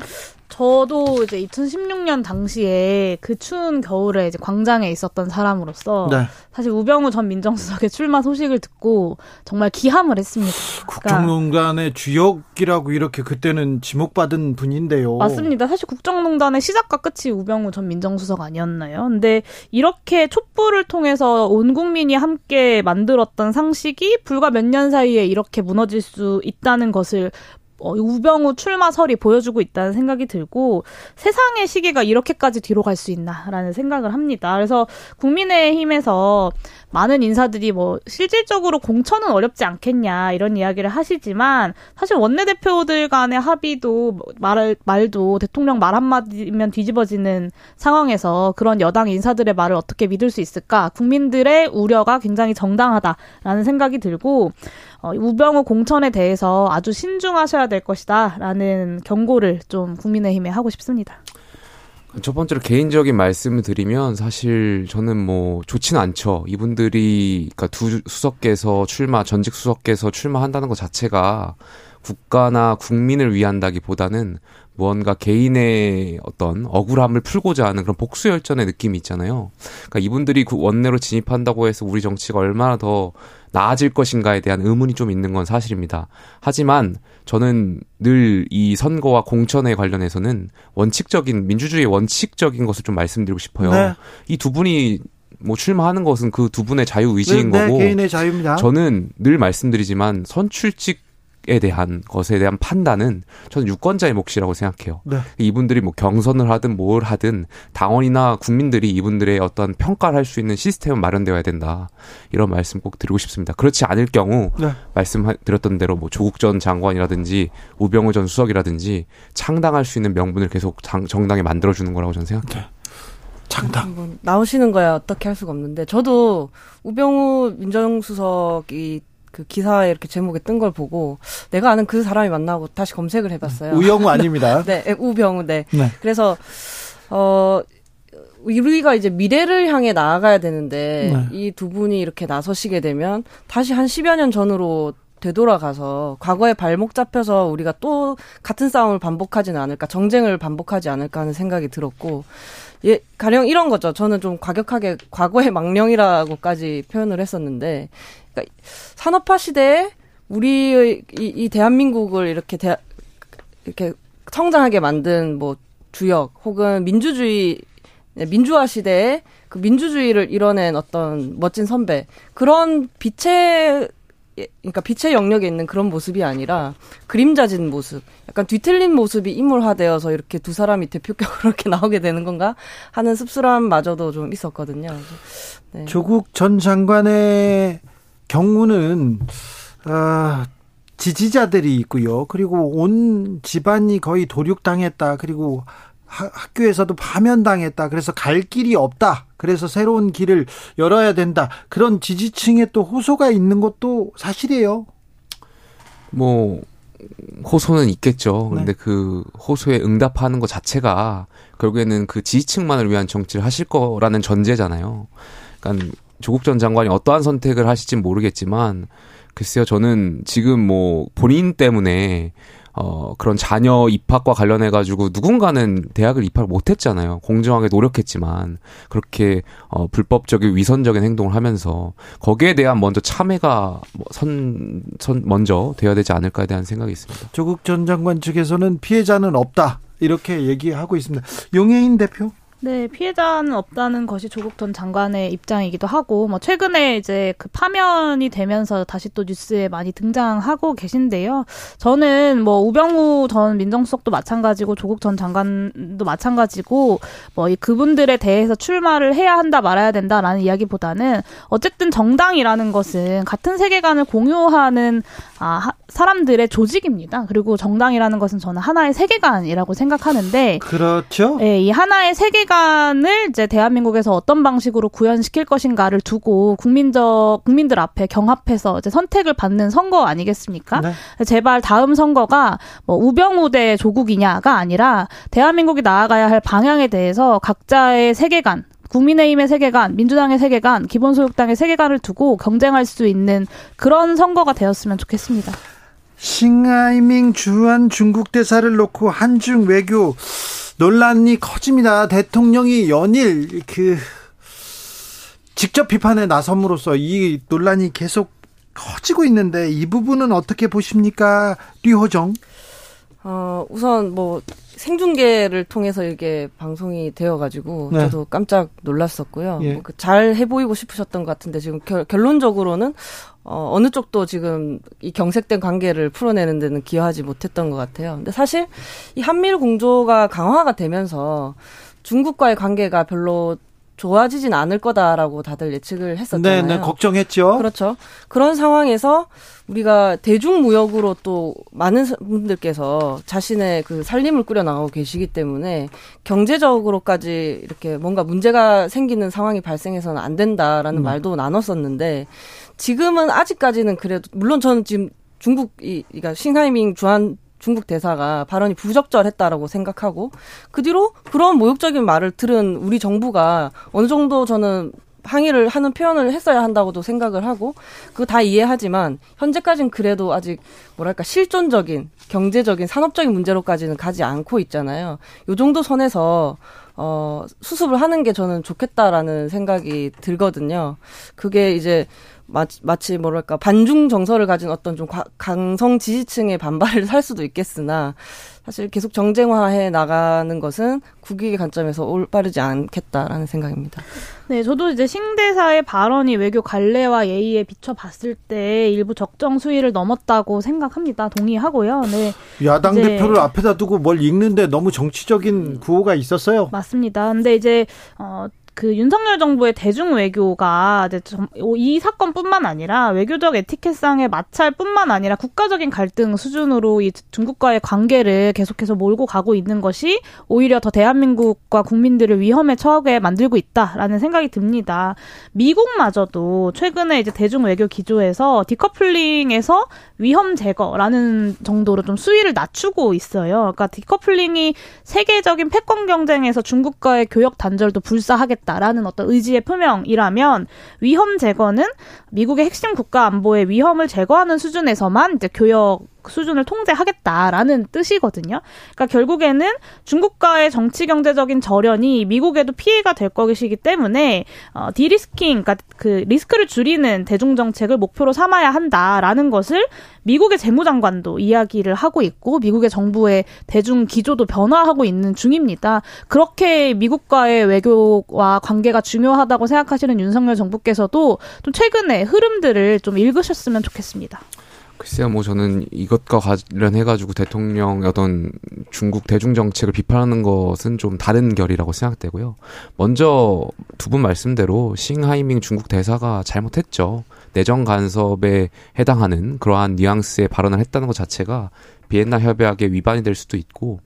저도 이제 2016년 당시에 그 추운 겨울에 이제 광장에 있었던 사람으로서 네. 사실 우병우 전 민정수석의 출마 소식을 듣고 정말 기함을 했습니다. 국정농단의 주역이라고 이렇게 그때는 지목받은 분인데요. 맞습니다. 사실 국정농단의 시작과 끝이 우병우 전 민정수석 아니었나요? 근데 이렇게 촛불을 통해서 온 국민이 함께 만들었던 상식이 불과 몇 년 사이에 이렇게 무너질 수 있다는 것을 어, 우병우 출마설이 보여주고 있다는 생각이 들고 세상의 시기가 이렇게까지 뒤로 갈 수 있나라는 생각을 합니다. 그래서 국민의힘에서 많은 인사들이 뭐 실질적으로 공천은 어렵지 않겠냐 이런 이야기를 하시지만 사실 원내대표들 간의 합의도 뭐말 말도 대통령 말 한마디면 뒤집어지는 상황에서 그런 여당 인사들의 말을 어떻게 믿을 수 있을까 국민들의 우려가 굉장히 정당하다라는 생각이 들고 어, 우병우 공천에 대해서 아주 신중하셔야 될 것이다라는 경고를 좀 국민의힘에 하고 싶습니다. 첫 번째로 개인적인 말씀을 드리면 사실 저는 뭐 좋지는 않죠. 이분들이 그러니까 두 수석께서 출마 전직 수석께서 출마한다는 것 자체가 국가나 국민을 위한다기보다는 무언가 개인의 어떤 억울함을 풀고자 하는 그런 복수 열전의 느낌이 있잖아요. 그러니까 이분들이 그 원내로 진입한다고 해서 우리 정치가 얼마나 더 나아질 것인가에 대한 의문이 좀 있는 건 사실입니다. 하지만 저는 늘 이 선거와 공천에 관련해서는 원칙적인 민주주의의 원칙적인 것을 좀 말씀드리고 싶어요. 네. 이두 분이 뭐 출마하는 것은 그 두 분의 자유 의지인 네, 네, 거고 개인의 자유입니다. 저는 늘 말씀드리지만 선출직 에 대한 것에 대한 판단은 저는 유권자의 몫이라고 생각해요. 네. 이분들이 뭐 경선을 하든 뭘 하든 당원이나 국민들이 이분들의 어떤 평가를 할 수 있는 시스템은 마련되어야 된다. 이런 말씀 꼭 드리고 싶습니다. 그렇지 않을 경우 네. 말씀드렸던 대로 뭐 조국 전 장관이라든지 우병우 전 수석이라든지 창당할 수 있는 명분을 계속 정당에 만들어 주는 거라고 저는 생각해요. 네. 창당. 뭐 나오시는 거야 어떻게 할 수가 없는데 저도 우병우 민정수석이 그 기사에 이렇게 제목에 뜬 걸 보고 내가 아는 그 사람이 맞나고 다시 검색을 해봤어요. 우영우 아닙니다. 네, 우병우. 네. 네. 그래서 어 우리가 이제 미래를 향해 나아가야 되는데 네. 이두 분이 이렇게 나서시게 되면 다시 한 10여 년 전으로 되돌아가서 과거에 발목 잡혀서 우리가 또 같은 싸움을 반복하지는 않을까, 정쟁을 반복하지 않을까 하는 생각이 들었고, 예, 가령 이런 거죠. 저는 좀 과격하게 과거의 망령이라고까지 표현을 했었는데, 그러니까 산업화 시대에 우리의 이, 이 대한민국을 이렇게 대, 이렇게 성장하게 만든 뭐 주역 혹은 민주주의 네, 민주화 시대에 그 민주주의를 이뤄낸 어떤 멋진 선배 그런 빛의 그러니까 빛의 영역에 있는 그런 모습이 아니라 그림자진 모습, 약간 뒤틀린 모습이 인물화되어서 이렇게 두 사람이 대표격으로 이렇게 나오게 되는 건가 하는 씁쓸함마저도 좀 있었거든요. 네. 조국 전 장관의 경우는 아, 지지자들이 있고요. 그리고 온 집안이 거의 도륙당했다. 그리고 하, 학교에서도 파면당했다. 그래서 갈 길이 없다. 그래서 새로운 길을 열어야 된다. 그런 지지층에 또 호소가 있는 것도 사실이에요. 뭐 호소는 있겠죠. 그런데 네. 그 호소에 응답하는 것 자체가 결국에는 그 지지층만을 위한 정치를 하실 거라는 전제잖아요. 그러니까 조국 전 장관이 어떠한 선택을 하실지 모르겠지만 글쎄요, 저는 지금 뭐 본인 때문에 어, 그런 자녀 입학과 관련해가지고 누군가는 대학을 입학을 못했잖아요. 공정하게 노력했지만 그렇게 어, 불법적인 위선적인 행동을 하면서 거기에 대한 먼저 참회가 뭐 선, 선 먼저 되어야 되지 않을까에 대한 생각이 있습니다. 조국 전 장관 측에서는 피해자는 없다 이렇게 얘기하고 있습니다. 용해인 대표. 네, 피해자는 없다는 것이 조국 전 장관의 입장이기도 하고, 뭐, 최근에 이제 그 파면이 되면서 다시 또 뉴스에 많이 등장하고 계신데요. 저는 뭐, 우병우 전 민정수석도 마찬가지고, 조국 전 장관도 마찬가지고, 뭐, 이 그분들에 대해서 출마를 해야 한다, 말아야 된다라는 이야기보다는, 어쨌든 정당이라는 것은 같은 세계관을 공유하는, 아, 사람들의 조직입니다. 그리고 정당이라는 것은 저는 하나의 세계관이라고 생각하는데, 그렇죠. 예, 이 하나의 세계관 시간을 이제 대한민국에서 어떤 방식으로 구현시킬 것인가를 두고 국민적 국민들 앞에 경합해서 이제 선택을 받는 선거 아니겠습니까? 네. 제발 다음 선거가 뭐 우병우 대 조국이냐가 아니라 대한민국이 나아가야 할 방향에 대해서 각자의 세계관 국민의힘의 세계관, 민주당의 세계관, 기본소득당의 세계관을 두고 경쟁할 수 있는 그런 선거가 되었으면 좋겠습니다. 싱하이밍 주한 중국 대사를 놓고 한중 외교 논란이 커집니다. 대통령이 연일 그 직접 비판에 나섬으로써 이 논란이 계속 커지고 있는데 이 부분은 어떻게 보십니까? 류호정. 어, 우선 뭐 생중계를 통해서 이게 방송이 되어가지고 네. 저도 깜짝 놀랐었고요. 예. 뭐잘 해보이고 싶으셨던 것 같은데 지금 결, 결론적으로는 어, 어느 쪽도 지금 이 경색된 관계를 풀어내는 데는 기여하지 못했던 것 같아요. 근데 사실 이 한미일 공조가 강화가 되면서 중국과의 관계가 별로 좋아지진 않을 거다라고 다들 예측을 했었잖아요. 네, 네, 걱정했죠. 그렇죠. 그런 상황에서 우리가 대중무역으로 또 많은 분들께서 자신의 그 살림을 꾸려나가고 계시기 때문에 경제적으로까지 이렇게 뭔가 문제가 생기는 상황이 발생해서는 안 된다라는 음. 말도 나눴었는데 지금은 아직까지는 그래도 물론 저는 지금 중국 이 그러니까 싱하이밍 주한 중국 대사가 발언이 부적절했다라고 생각하고 그 뒤로 그런 모욕적인 말을 들은 우리 정부가 어느 정도 저는 항의를 하는 표현을 했어야 한다고도 생각을 하고 그거 다 이해하지만 현재까지는 그래도 아직 뭐랄까 실존적인 경제적인 산업적인 문제로까지는 가지 않고 있잖아요. 요 정도 선에서 어 수습을 하는 게 저는 좋겠다라는 생각이 들거든요. 그게 이제 마치 뭐랄까 반중 정서를 가진 어떤 좀 강성 지지층의 반발을 살 수도 있겠으나 사실 계속 정쟁화해 나가는 것은 국익의 관점에서 올바르지 않겠다라는 생각입니다. 네, 저도 이제 신대사의 발언이 외교 관례와 예의에 비춰봤을 때 일부 적정 수위를 넘었다고 생각합니다. 동의하고요. 네. 야당 대표를 앞에다 두고 뭘 읽는데 너무 정치적인 구호가 있었어요. 맞습니다. 근데 이제 어 그 윤석열 정부의 대중 외교가 이 사건뿐만 아니라 외교적 에티켓상의 마찰뿐만 아니라 국가적인 갈등 수준으로 이 중국과의 관계를 계속해서 몰고 가고 있는 것이 오히려 더 대한민국과 국민들을 위험에 처하게 만들고 있다라는 생각이 듭니다. 미국마저도 최근에 이제 대중 외교 기조에서 디커플링에서 위험 제거라는 정도로 좀 수위를 낮추고 있어요. 그러니까 디커플링이 세계적인 패권 경쟁에서 중국과의 교역 단절도 불사하겠다 라는 어떤 의지의 표명이라면 위험 제거는 미국의 핵심 국가 안보의 위험을 제거하는 수준에서만 이제 교역 수준을 통제하겠다라는 뜻이거든요. 그러니까 결국에는 중국과의 정치 경제적인 절연이 미국에도 피해가 될 것이기 때문에 어, 디리스킹, 그러니까 그 리스크를 줄이는 대중 정책을 목표로 삼아야 한다라는 것을 미국의 재무장관도 이야기를 하고 있고 미국의 정부의 대중 기조도 변화하고 있는 중입니다. 그렇게 미국과의 외교와 관계가 중요하다고 생각하시는 윤석열 정부께서도 좀 최근에 흐름들을 좀 읽으셨으면 좋겠습니다. 글쎄요, 뭐 저는 이것과 관련해가지고 대통령의 어떤 중국 대중 정책을 비판하는 것은 좀 다른 결이라고 생각되고요. 먼저 두 분 말씀대로 싱하이밍 중국 대사가 잘못했죠. 내정 간섭에 해당하는 그러한 뉘앙스의 발언을 했다는 것 자체가 비엔나 협약의 위반이 될 수도 있고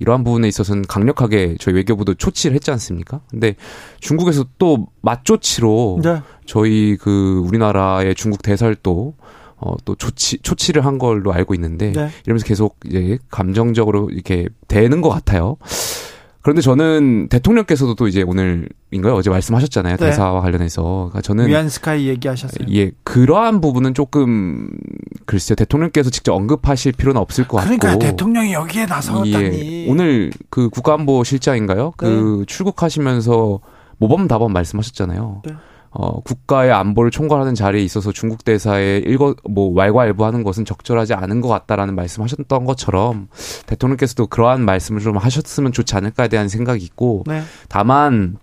이러한 부분에 있어서는 강력하게 저희 외교부도 조치를 했지 않습니까? 근데 중국에서 또 맞조치로 네. 저희 그 우리나라의 중국 대사를 또 어, 또 조치, 조치를 한 걸로 알고 있는데, 네. 이러면서 계속 이제 감정적으로 이렇게 되는 것 같아요. 그런데 저는 대통령께서도 또 이제 오늘인가요? 어제 말씀하셨잖아요. 네. 대사와 관련해서. 그러니까 저는 위안 스카이 얘기하셨어요. 예, 그러한 부분은 조금 글쎄요. 대통령께서 직접 언급하실 필요는 없을 것 같고. 그러니까 대통령이 여기에 나섰다니. 예, 오늘 그 국가안보 실장인가요? 그 출국하시면서 모범 답안 말씀하셨잖아요. 네. 어, 국가의 안보를 총괄하는 자리에 있어서 중국 대사에 일거 뭐 왈가왈부하는 것은 적절하지 않은 것 같다라는 말씀하셨던 것처럼 대통령께서도 그러한 말씀을 좀 하셨으면 좋지 않을까에 대한 생각이 있고 네. 다만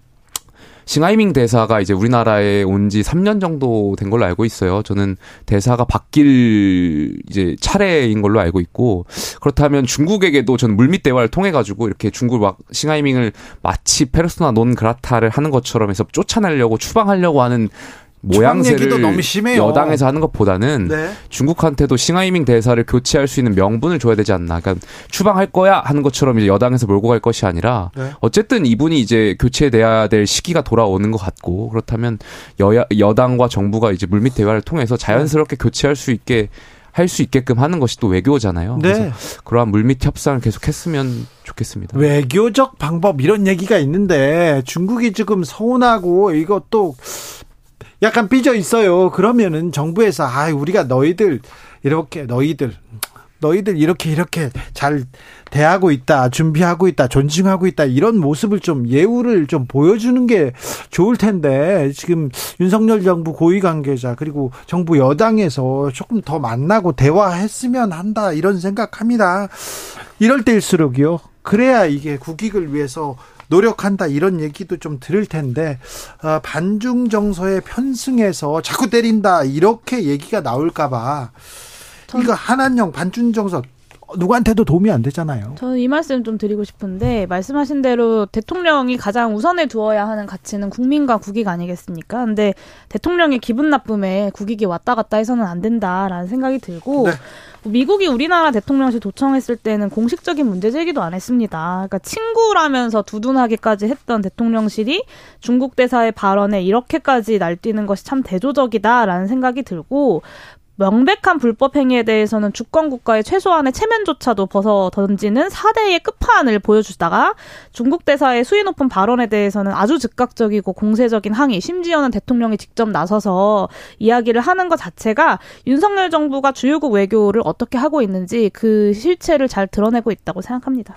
싱하이밍 대사가 이제 우리나라에 온 지 3년 정도 된 걸로 알고 있어요. 저는 대사가 바뀔 이제 차례인 걸로 알고 있고 그렇다면 중국에게도 저는 물밑 대화를 통해 가지고 이렇게 중국 막 싱하이밍을 마치 페르소나 논 그라타를 하는 것처럼 해서 쫓아내려고 추방하려고 하는 모양새를 얘기도 너무 심해요. 여당에서 하는 것보다는 네. 중국한테도 싱하이밍 대사를 교체할 수 있는 명분을 줘야 되지 않나. 그러니까 추방할 거야 하는 것처럼 이제 여당에서 몰고 갈 것이 아니라 네. 어쨌든 이분이 이제 교체돼야 될 시기가 돌아오는 것 같고 그렇다면 여야 여당과 정부가 이제 물밑 대화를 통해서 자연스럽게 교체할 수 있게 할수 있게끔 하는 것이 또 외교잖아요. 네. 그래서 그러한 물밑 협상을 계속했으면 좋겠습니다. 외교적 방법 이런 얘기가 있는데 중국이 지금 서운하고 이것도 약간 삐져 있어요. 그러면은 정부에서 아 우리가 너희들 이렇게 너희들 너희들 이렇게 이렇게 잘 대하고 있다, 준비하고 있다, 존중하고 있다 이런 모습을 좀 예우를 좀 보여주는 게 좋을 텐데 지금 윤석열 정부 고위 관계자 그리고 정부 여당에서 조금 더 만나고 대화했으면 한다 이런 생각합니다. 이럴 때일수록이요. 그래야 이게 국익을 위해서 노력한다 이런 얘기도 좀 들을 텐데 어, 반중 정서에 편승해서 자꾸 때린다 이렇게 얘기가 나올까봐 이거 한한령 반중 정서 누구한테도 도움이 안 되잖아요. 저는 이 말씀 좀 드리고 싶은데 말씀하신 대로 대통령이 가장 우선에 두어야 하는 가치는 국민과 국익 아니겠습니까? 근데 대통령의 기분 나쁨에 국익이 왔다 갔다 해서는 안 된다라는 생각이 들고 네. 미국이 우리나라 대통령실 도청했을 때는 공식적인 문제 제기도 안 했습니다. 그러니까 친구라면서 두둔하기까지 했던 대통령실이 중국 대사의 발언에 이렇게까지 날뛰는 것이 참 대조적이다라는 생각이 들고 명백한 불법 행위에 대해서는 주권 국가의 최소한의 체면조차도 벗어 던지는 4대의 끝판을 보여주다가 중국 대사의 수위 높은 발언에 대해서는 아주 즉각적이고 공세적인 항의, 심지어는 대통령이 직접 나서서 이야기를 하는 것 자체가 윤석열 정부가 주요국 외교를 어떻게 하고 있는지 그 실체를 잘 드러내고 있다고 생각합니다.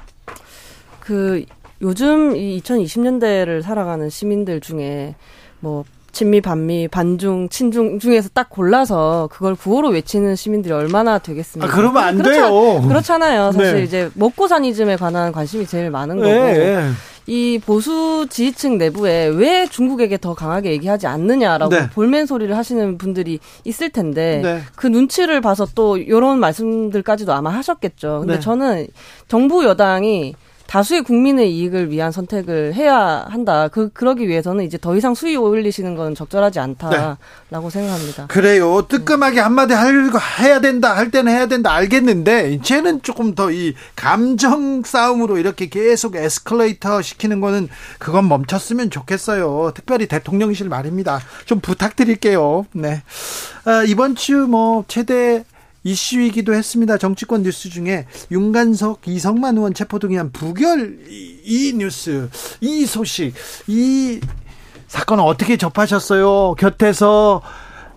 그 요즘 이 2020년대를 살아가는 시민들 중에 뭐 친미, 반미, 반중, 친중 중에서 딱 골라서 그걸 구호로 외치는 시민들이 얼마나 되겠습니까? 아, 그러면 안 그렇잖- 돼요. 그렇잖아요. 사실 네. 이제 먹고 사니즘에 관한 관심이 제일 많은 거고. 네. 이 보수 지지층 내부에 왜 중국에게 더 강하게 얘기하지 않느냐라고 네. 볼멘 소리를 하시는 분들이 있을 텐데 네. 그 눈치를 봐서 또 이런 말씀들까지도 아마 하셨겠죠. 근데 네. 저는 정부 여당이 다수의 국민의 이익을 위한 선택을 해야 한다. 그 그러기 위해서는 이제 더 이상 수위 올리시는 건 적절하지 않다라고 생각합니다. 그래요. 뜨끔하게 한마디 할, 해야 된다, 할 때는 해야 된다, 알겠는데, 이제는 조금 더 이 감정 싸움으로 이렇게 계속 에스컬레이터 시키는 거는 그건 멈췄으면 좋겠어요. 특별히 대통령실 말입니다. 좀 부탁드릴게요. 네. 아, 이번 주 뭐, 최대 이슈이기도 했습니다. 정치권 뉴스 중에 윤관석, 이성만 의원 체포 등이한 부결 이, 이 뉴스, 이 소식, 이 사건 어떻게 접하셨어요? 곁에서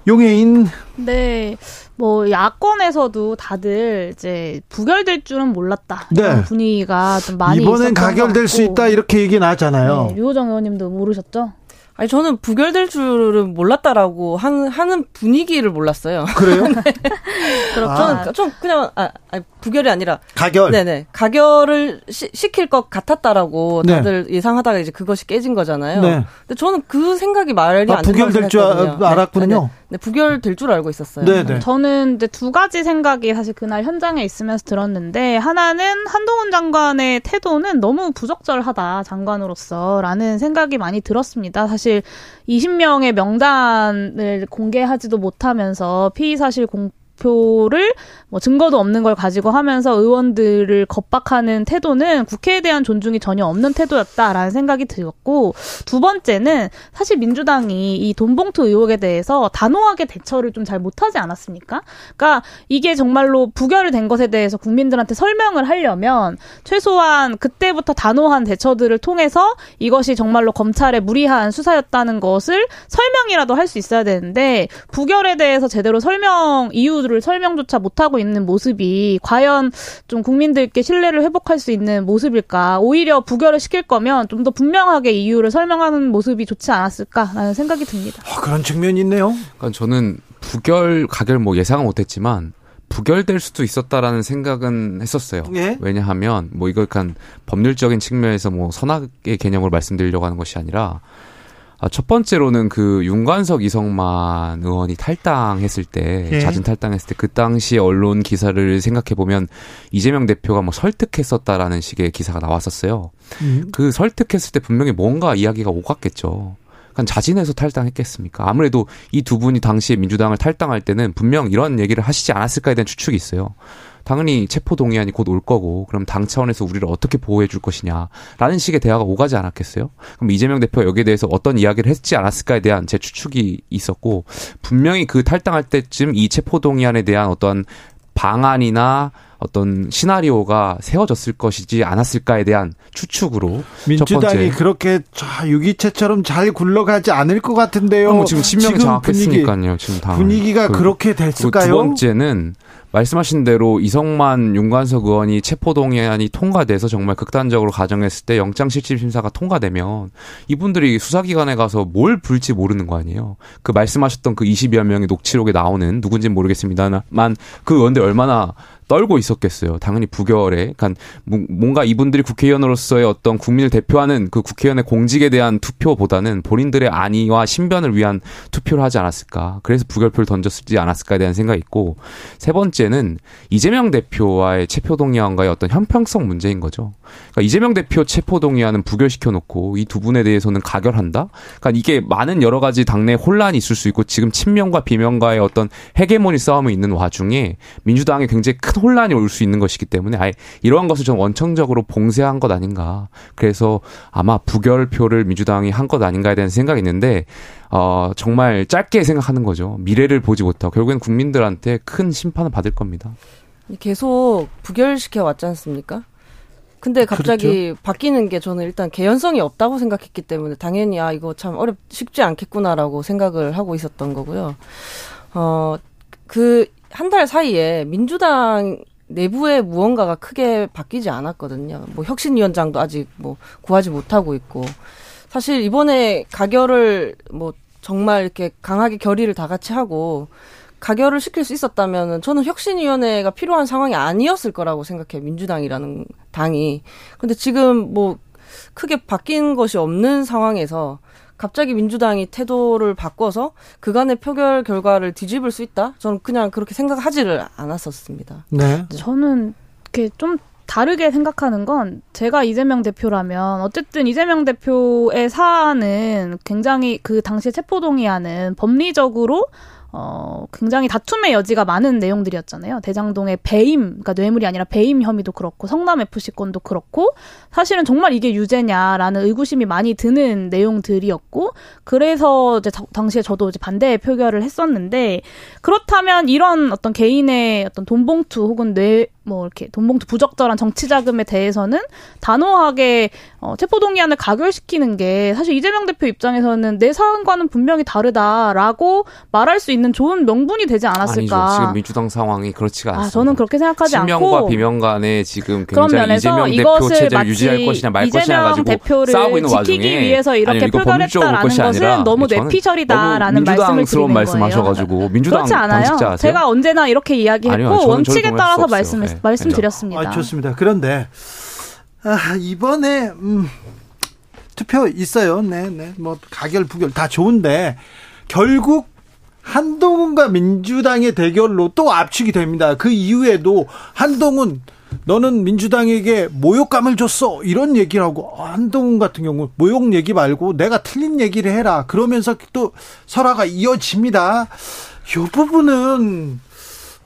용해인 네, 뭐 야권에서도 다들 이제 부결될 줄은 몰랐다 네. 이런 분위기가 좀 많이 이번엔 가결될 수. 있다 이렇게 얘기 나왔잖아요. 네, 류호정 의원님도 모르셨죠? 아니 저는 부결될 줄은 몰랐다라고 하는 하는 분위기를 몰랐어요. 그래요? 그렇죠. 저는 좀 그냥 아, 아니, 부결이 아니라 가결. 네네 가결을 시, 시킬 것 같았다라고 네. 다들 예상하다가 이제 그것이 깨진 거잖아요. 네. 근데 저는 그 생각이 말이 아, 안 부결될 줄. 아- 알았군요. 네, 부결될 줄 알고 있었어요. 네, 네. 저는 이제 두 가지 생각이 사실 그날 현장에 있으면서 들었는데 하나는 한동훈 장관의 태도는 너무 부적절하다 장관으로서라는 생각이 많이 들었습니다. 사실 20명의 명단을 공개하지도 못하면서 피의 사실 공 대표를 뭐 증거도 없는 걸 가지고 하면서 의원들을 겁박하는 태도는 국회에 대한 존중이 전혀 없는 태도였다라는 생각이 들었고 두 번째는 사실 민주당이 이 돈봉투 의혹에 대해서 단호하게 대처를 좀 잘 못하지 않았습니까? 그러니까 이게 정말로 부결된 것에 대해서 국민들한테 설명을 하려면 최소한 그때부터 단호한 대처들을 통해서 이것이 정말로 검찰의 무리한 수사였다는 것을 설명이라도 할 수 있어야 되는데 부결에 대해서 제대로 설명 이유 를 설명조차 못하고 있는 모습이 과연 좀 국민들께 신뢰를 회복할 수 있는 모습일까? 오히려 부결을 시킬 거면 좀 더 분명하게 이유를 설명하는 모습이 좋지 않았을까라는 생각이 듭니다. 어, 그런 측면이 있네요. 그러니까 저는 부결 가결 뭐 예상은 못했지만 부결될 수도 있었다라는 생각은 했었어요. 예? 왜냐하면 뭐 이걸 약간 법률적인 측면에서 뭐 선악의 개념으로 말씀드리려고 하는 것이 아니라 아, 첫 번째로는 그 윤관석 이성만 의원이 탈당했을 때 예. 자진 탈당했을 때 그 당시 언론 기사를 생각해 보면 이재명 대표가 뭐 설득했었다라는 식의 기사가 나왔었어요. 음. 그 설득했을 때 분명히 뭔가 이야기가 오갔겠죠. 그냥 자진해서 탈당했겠습니까? 아무래도 이 두 분이 당시에 민주당을 탈당할 때는 분명 이런 얘기를 하시지 않았을까에 대한 추측이 있어요. 당연히 체포 동의안이 곧 올 거고 그럼 당 차원에서 우리를 어떻게 보호해 줄 것이냐라는 식의 대화가 오가지 않았겠어요? 그럼 이재명 대표 가 여기에 대해서 어떤 이야기를 했지 않았을까에 대한 제 추측이 있었고 분명히 그 탈당할 때쯤 이 체포 동의안에 대한 어떤 방안이나 어떤 시나리오가 세워졌을 것이지 않았을까에 대한 추측으로 첫 민주당이. 그렇게 자, 유기체처럼 잘 굴러가지 않을 것 같은데요. 어, 뭐 지금 신명이 분위기, 장악했으니까요. 지금 당 분위기가 그- 그렇게 됐을까요? 두 번째는 말씀하신 대로 이성만 윤관석 의원이 체포동의안이 통과돼서 정말 극단적으로 가정했을 때 영장실질심사가 통과되면 이분들이 수사기관에 가서 뭘 불지 모르는 거 아니에요. 그 말씀하셨던 그 20여 명의 녹취록에 나오는 누군지는 모르겠습니다만 그 의원들 얼마나 떨고 있었겠어요. 당연히 부결에, 그러니까 뭐- 뭔가 이분들이 국회의원으로서의 어떤 국민을 대표하는 그 국회의원의 공직에 대한 투표보다는 본인들의 안위와 신변을 위한 투표를 하지 않았을까. 그래서 부결표를 던졌지 않았을까에 대한 생각이 있고 세 번째는 이재명 대표와의 체포동의안과의 어떤 형평성 문제인 거죠. 그러니까 이재명 대표 체포동의안은 부결시켜 놓고 이 두 분에 대해서는 가결한다. 그러니까 이게 많은 여러 가지 당내 혼란이 있을 수 있고 지금 친명과 비명과의 어떤 헤게모니 싸움이 있는 와중에 민주당에 굉장히 큰 혼란이 올 수 있는 것이기 때문에 아예 이러한 것을 좀 원청적으로 봉쇄한 것 아닌가. 그래서 아마 부결표를 민주당이 한 것 아닌가에 대한 생각이 있는데 어 정말 짧게 생각하는 거죠. 미래를 보지 못하고 결국엔 국민들한테 큰 심판을 받을 겁니다. 계속 부결시켜 왔지 않습니까? 근데 갑자기 바뀌는 게 저는 일단 개연성이 없다고 생각했기 때문에 당연히 아 이거 참 어렵 쉽지 않겠구나라고 생각을 하고 있었던 거고요. 어 그 한 달 사이에 민주당 내부에 무언가가 크게 바뀌지 않았거든요. 뭐 혁신위원장도 아직 뭐 구하지 못하고 있고 사실 이번에 가결을 뭐 정말 이렇게 강하게 결의를 다 같이 하고 가결을 시킬 수 있었다면 저는 혁신위원회가 필요한 상황이 아니었을 거라고 생각해요. 민주당이라는 당이. 근데 지금 뭐 크게 바뀐 것이 없는 상황에서 갑자기 민주당이 태도를 바꿔서 그간의 표결 결과를 뒤집을 수 있다? 저는 그냥 그렇게 생각하지를 않았었습니다. 네. 저는 이렇게 좀 다르게 생각하는 건 제가 이재명 대표라면 어쨌든 이재명 대표의 사안은 굉장히 그 당시에 체포동의안은 법리적으로 어, 굉장히 다툼의 여지가 많은 내용들이었잖아요. 대장동의 배임, 그러니까 뇌물이 아니라 배임 혐의도 그렇고 성남 FC 건도 그렇고 사실은 정말 이게 유죄냐라는 의구심이 많이 드는 내용들이었고 그래서 이제 다- 당시에 저도 이제 반대 표결을 했었는데 그렇다면 이런 어떤 개인의 어떤 돈봉투 혹은 뇌 뭐 이렇게 돈봉투 부적절한 정치 자금에 대해서는 단호하게 어, 체포동의안을 가결시키는 게 사실 이재명 대표 입장에서는 내 사안과는 분명히 다르다라고 말할 수 있는 좋은 명분이 되지 않았을까. 아니죠. 지금 민주당 상황이 그렇지가 않습니다. 아, 저는 그렇게 생각하지 친명과 않고 비명 간에 지금 그런 굉장히 면에서 이재명 대표 체제를 유지할 것이냐 말 것이냐 가지고 대표를 싸우고 있는 지키기 와중에 위해서 이렇게 아니, 표결했다라는 것은 너무 뇌피셜이다라는 말씀을 드리는 말씀하셔가지고 민주당 그렇지 않아요. 제가 언제나 이렇게 이야기했고 아니요, 원칙에 따라서 동의할 수 말씀 없어요. 네. 말씀드렸습니다. 아, 좋습니다. 그런데 아, 이번에 음, 투표 있어요. 네, 네. 뭐 가결 부결 다 좋은데 결국 한동훈과 민주당의 대결로 또 압축이 됩니다. 그 이후에도 한동훈 너는 민주당에게 모욕감을 줬어 이런 얘기를 하고 아, 한동훈 같은 경우 모욕 얘기 말고 내가 틀린 얘기를 해라 그러면서 또 설화가 이어집니다. 이 부분은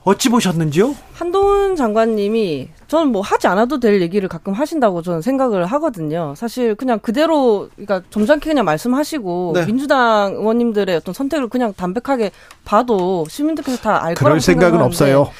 어찌 보셨는지요? 한동훈 장관님이 저는 뭐 하지 않아도 될 얘기를 가끔 하신다고 저는 생각을 하거든요. 사실 그냥 그대로 그러니까 점잖게 그냥 말씀하시고 네. 민주당 의원님들의 어떤 선택을 그냥 담백하게 봐도 시민들께서 다 알 거라고 생각은 없어요.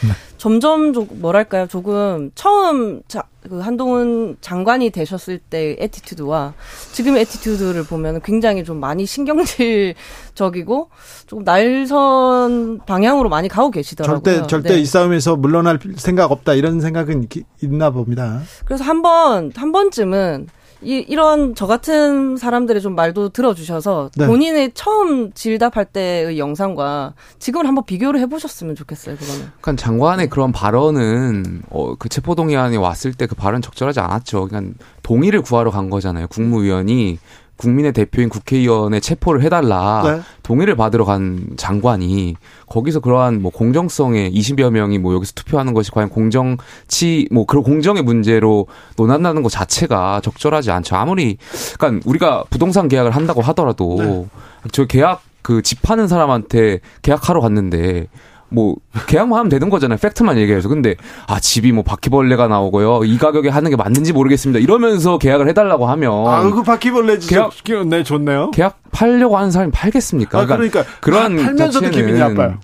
점점 좀 뭐랄까요 조금 처음 자, 그 한동훈 장관이 되셨을 때의 attitude와 지금의 attitude를 보면 굉장히 좀 많이 신경질적이고 조금 날선 방향으로 많이 가고 계시더라고요. 절대 절대 네. 이 싸움에서 물러날 생각 없다 이런 생각은 있나 봅니다. 그래서 한번 한 번쯤은 이, 이런 저 같은 사람들의 좀 말도 들어주셔서 네. 본인의 처음 질답할 때의 영상과 지금을 한번 비교를 해보셨으면 좋겠어요. 그거는. 그러니까 장관의 그런 발언은 어, 그 체포동의안이 왔을 때 그 발언 적절하지 않았죠. 그러니까 동의를 구하러 간 거잖아요. 국무위원이 국민의 대표인 국회의원의 체포를 해달라 네. 동의를 받으러 간 장관이 거기서 그러한 뭐 공정성에 20여 명이 뭐 여기서 투표하는 것이 과연 공정치 뭐 그런 공정의 문제로 논한다는 것 자체가 적절하지 않죠. 아무리 그러니까 우리가 부동산 계약을 한다고 하더라도 네. 저 계약 그집 파는 사람한테 계약하러 갔는데 뭐 계약만 하면 되는 거잖아요. 팩트만 얘기해서. 근데 아 집이 뭐 바퀴벌레가 나오고요. 이 가격에 하는 게 맞는지 모르겠습니다. 이러면서 계약을 해달라고 하면 아그 바퀴벌레 계약 네 좋네요. 계약 팔려고 하는 사람이 팔겠습니까? 아, 그러니까, 그러니까 그런 팔면서도 기분이 나빠요.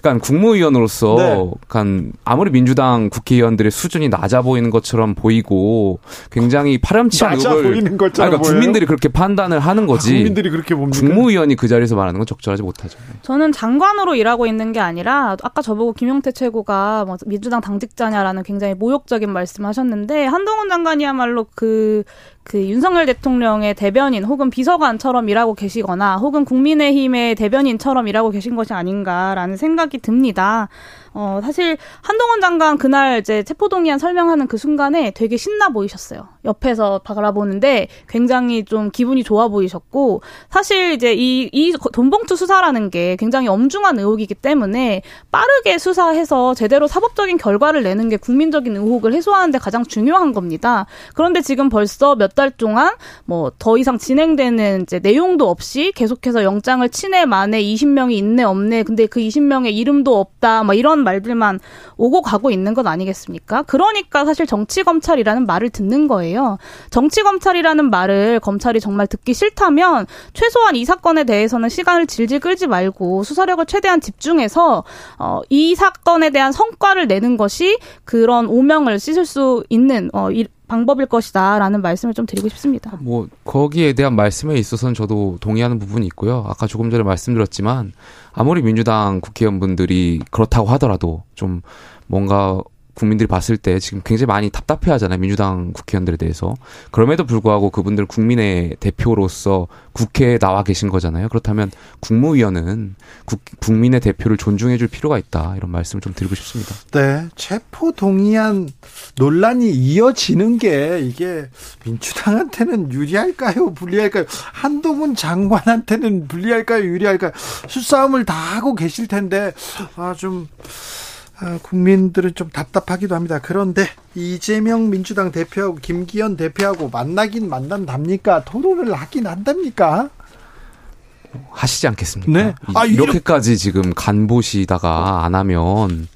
그러니까 국무위원으로서 네. 그러니까 아무리 민주당 국회의원들의 수준이 낮아 보이는 것처럼 보이고 굉장히 파렴치한 낮아 의혹을 보이는 것처럼 그러니까 국민들이 그렇게 판단을 하는 거지. 아, 국민들이 그렇게 봅니까? 국무위원이 그 자리에서 말하는 건 적절하지 못하죠. 저는 장관으로 일하고 있는 게 아니라 아까 저보고 김용태 최고가 뭐 민주당 당직자냐라는 굉장히 모욕적인 말씀하셨는데 한동훈 장관이야말로 그그 윤석열 대통령의 대변인 혹은 비서관처럼 일하고 계시거나 혹은 국민의힘의 대변인처럼 일하고 계신 것이 아닌가라는 생각이 듭니다. 어, 사실 한동훈 장관 그날 이제 체포동의안 설명하는 그 순간에 되게 신나 보이셨어요. 옆에서 바라보는데 굉장히 좀 기분이 좋아 보이셨고 사실 이제 이, 이 돈봉투 수사라는 게 굉장히 엄중한 의혹이기 때문에 빠르게 수사해서 제대로 사법적인 결과를 내는 게 국민적인 의혹을 해소하는데 가장 중요한 겁니다. 그런데 지금 벌써 몇 달 동안 뭐 더 이상 진행되는 이제 내용도 없이 계속해서 영장을 친해 만에 20명이 있네 없네 근데 그 20명의 이름도 없다 막 이런 말들만 오고 가고 있는 것 아니겠습니까? 그러니까 사실 정치 검찰이라는 말을 듣는 거예요. 정치 검찰이라는 말을 검찰이 정말 듣기 싫다면 최소한 이 사건에 대해서는 시간을 질질 끌지 말고 수사력을 최대한 집중해서 어, 이 사건에 대한 성과를 내는 것이 그런 오명을 씻을 수 있는 어, 이, 방법일 것이다라는 말씀을 좀 드리고 싶습니다. 뭐 거기에 대한 말씀에 있어서는 저도 동의하는 부분이 있고요. 아까 조금 전에 말씀드렸지만 아무리 민주당 국회의원분들이 그렇다고 하더라도 좀 뭔가 국민들이 봤을 때 지금 굉장히 많이 답답해 하잖아요. 민주당 국회의원들에 대해서. 그럼에도 불구하고 그분들 국민의 대표로서 국회에 나와 계신 거잖아요. 그렇다면 국무위원은 국, 국민의 대표를 존중해 줄 필요가 있다. 이런 말씀을 좀 드리고 싶습니다. 네. 체포 동의안 논란이 이어지는 게 이게 민주당한테는 유리할까요? 불리할까요? 한동훈 장관한테는 불리할까요? 유리할까요? 수싸움을 다 하고 계실 텐데, 아, 좀, 아, 국민들은 좀 답답하기도 합니다. 그런데 이재명 민주당 대표하고 김기현 대표하고 만나긴 만난답니까? 토론을 하긴 한답니까? 하시지 않겠습니까? 네. 아, 이렇게까지 지금 간보시다가 안 하면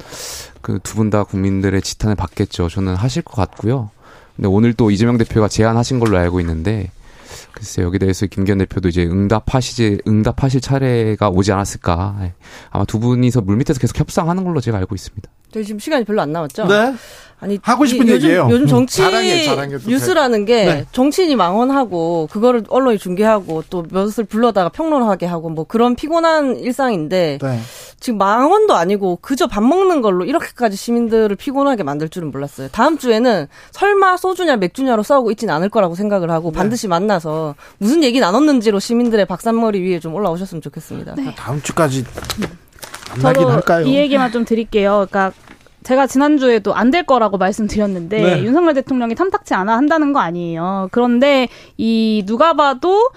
그 두 분 다 국민들의 지탄을 받겠죠. 저는 하실 것 같고요. 근데 오늘 또 이재명 대표가 제안하신 걸로 알고 있는데 글쎄 여기 대해서 김기현 대표도 이제 응답하시지 응답하실 차례가 오지 않았을까. 예. 아마 두 분이서 물밑에서 계속 협상하는 걸로 제가 알고 있습니다. 저희 지금 시간이 별로 안 남았죠? 네. 아니 하고 싶은 이, 얘기예요. 요즘, 요즘 정치 자랑해, 자랑해 뉴스라는 게 네. 정치인이 망언하고 그거를 언론이 중계하고 또 몇을 불러다가 평론하게 하고 뭐 그런 피곤한 일상인데 네. 지금 망언도 아니고 그저 밥 먹는 걸로 이렇게까지 시민들을 피곤하게 만들 줄은 몰랐어요. 다음 주에는 설마 소주냐 맥주냐로 싸우고 있지는 않을 거라고 생각을 하고 네. 반드시 만나서 무슨 얘기 나눴는지로 시민들의 박산머리 위에 좀 올라오셨으면 좋겠습니다. 네. 다음 주까지 만나긴 할까요? 이 얘기만 좀 드릴게요. 그러니까 제가 지난주에도 안 될 거라고 말씀드렸는데 네. 윤석열 대통령이 탐탁치 않아 한다는 거 아니에요. 그런데 이 누가 봐도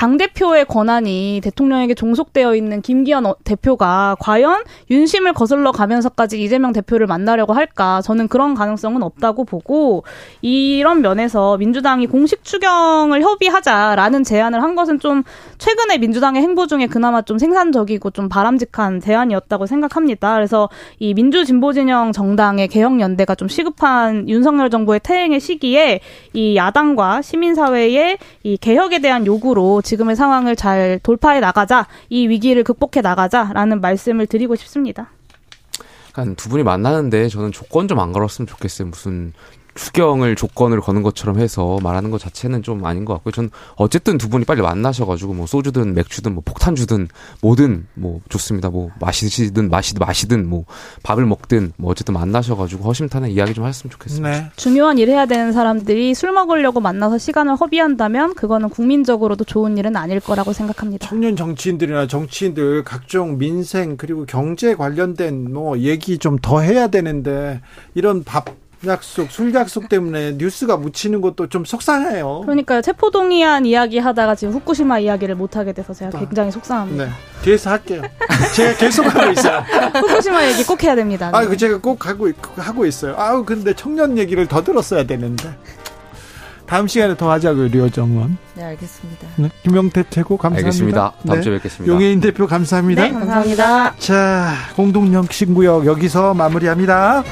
당 대표의 권한이 대통령에게 종속되어 있는 김기현 어, 대표가 과연 윤심을 거슬러 가면서까지 이재명 대표를 만나려고 할까? 저는 그런 가능성은 없다고 보고 이런 면에서 민주당이 공식 추경을 협의하자라는 제안을 한 것은 좀 최근에 민주당의 행보 중에 그나마 좀 생산적이고 좀 바람직한 제안이었다고 생각합니다. 그래서 이 민주 진보 진영 정당의 개혁 연대가 좀 시급한 윤석열 정부의 퇴행의 시기에 이 야당과 시민사회의 이 개혁에 대한 요구로 지금의 상황을 잘 돌파해 나가자, 이 위기를 극복해 나가자라는 말씀을 드리고 싶습니다. 두 분이 만나는데 저는 조건 좀 안 걸었으면 좋겠어요. 무슨 추경을 조건을 거는 것처럼 해서 말하는 것 자체는 좀 아닌 것 같고요. 전 어쨌든 두 분이 빨리 만나셔가지고 뭐 소주든 맥주든 뭐 폭탄주든 뭐든 뭐 좋습니다. 뭐 마시든 마시든 마시든 뭐 밥을 먹든 뭐 어쨌든 만나셔가지고 허심탄회 이야기 좀 하셨으면 좋겠습니다. 네. 중요한 일 해야 되는 사람들이 술 먹으려고 만나서 시간을 허비한다면 그거는 국민적으로도 좋은 일은 아닐 거라고 생각합니다. 청년 정치인들이나 정치인들 각종 민생 그리고 경제 관련된 뭐 얘기 좀 더 해야 되는데 이런 밥 약속, 술 약속 때문에 뉴스가 묻히는 것도 좀 속상해요. 그러니까요. 체포동의안 이야기 하다가 지금 후쿠시마 이야기를 못하게 돼서 제가 굉장히 속상합니다. 네. 뒤에서 할게요. 제가 계속 하고 있어요. 후쿠시마 얘기 꼭 해야 됩니다. 아, 그 제가 꼭 하고, 하고 있어요. 아우, 근데 청년 얘기를 더 들었어야 되는데. 다음 시간에 더 하자고요, 류정원. 네, 알겠습니다. 네, 김영태 최고 감사합니다. 알겠습니다. 다음 네. 주에 뵙겠습니다. 용혜인 대표 감사합니다. 네, 감사합니다. 자, 공동역 신구역 여기서 마무리합니다.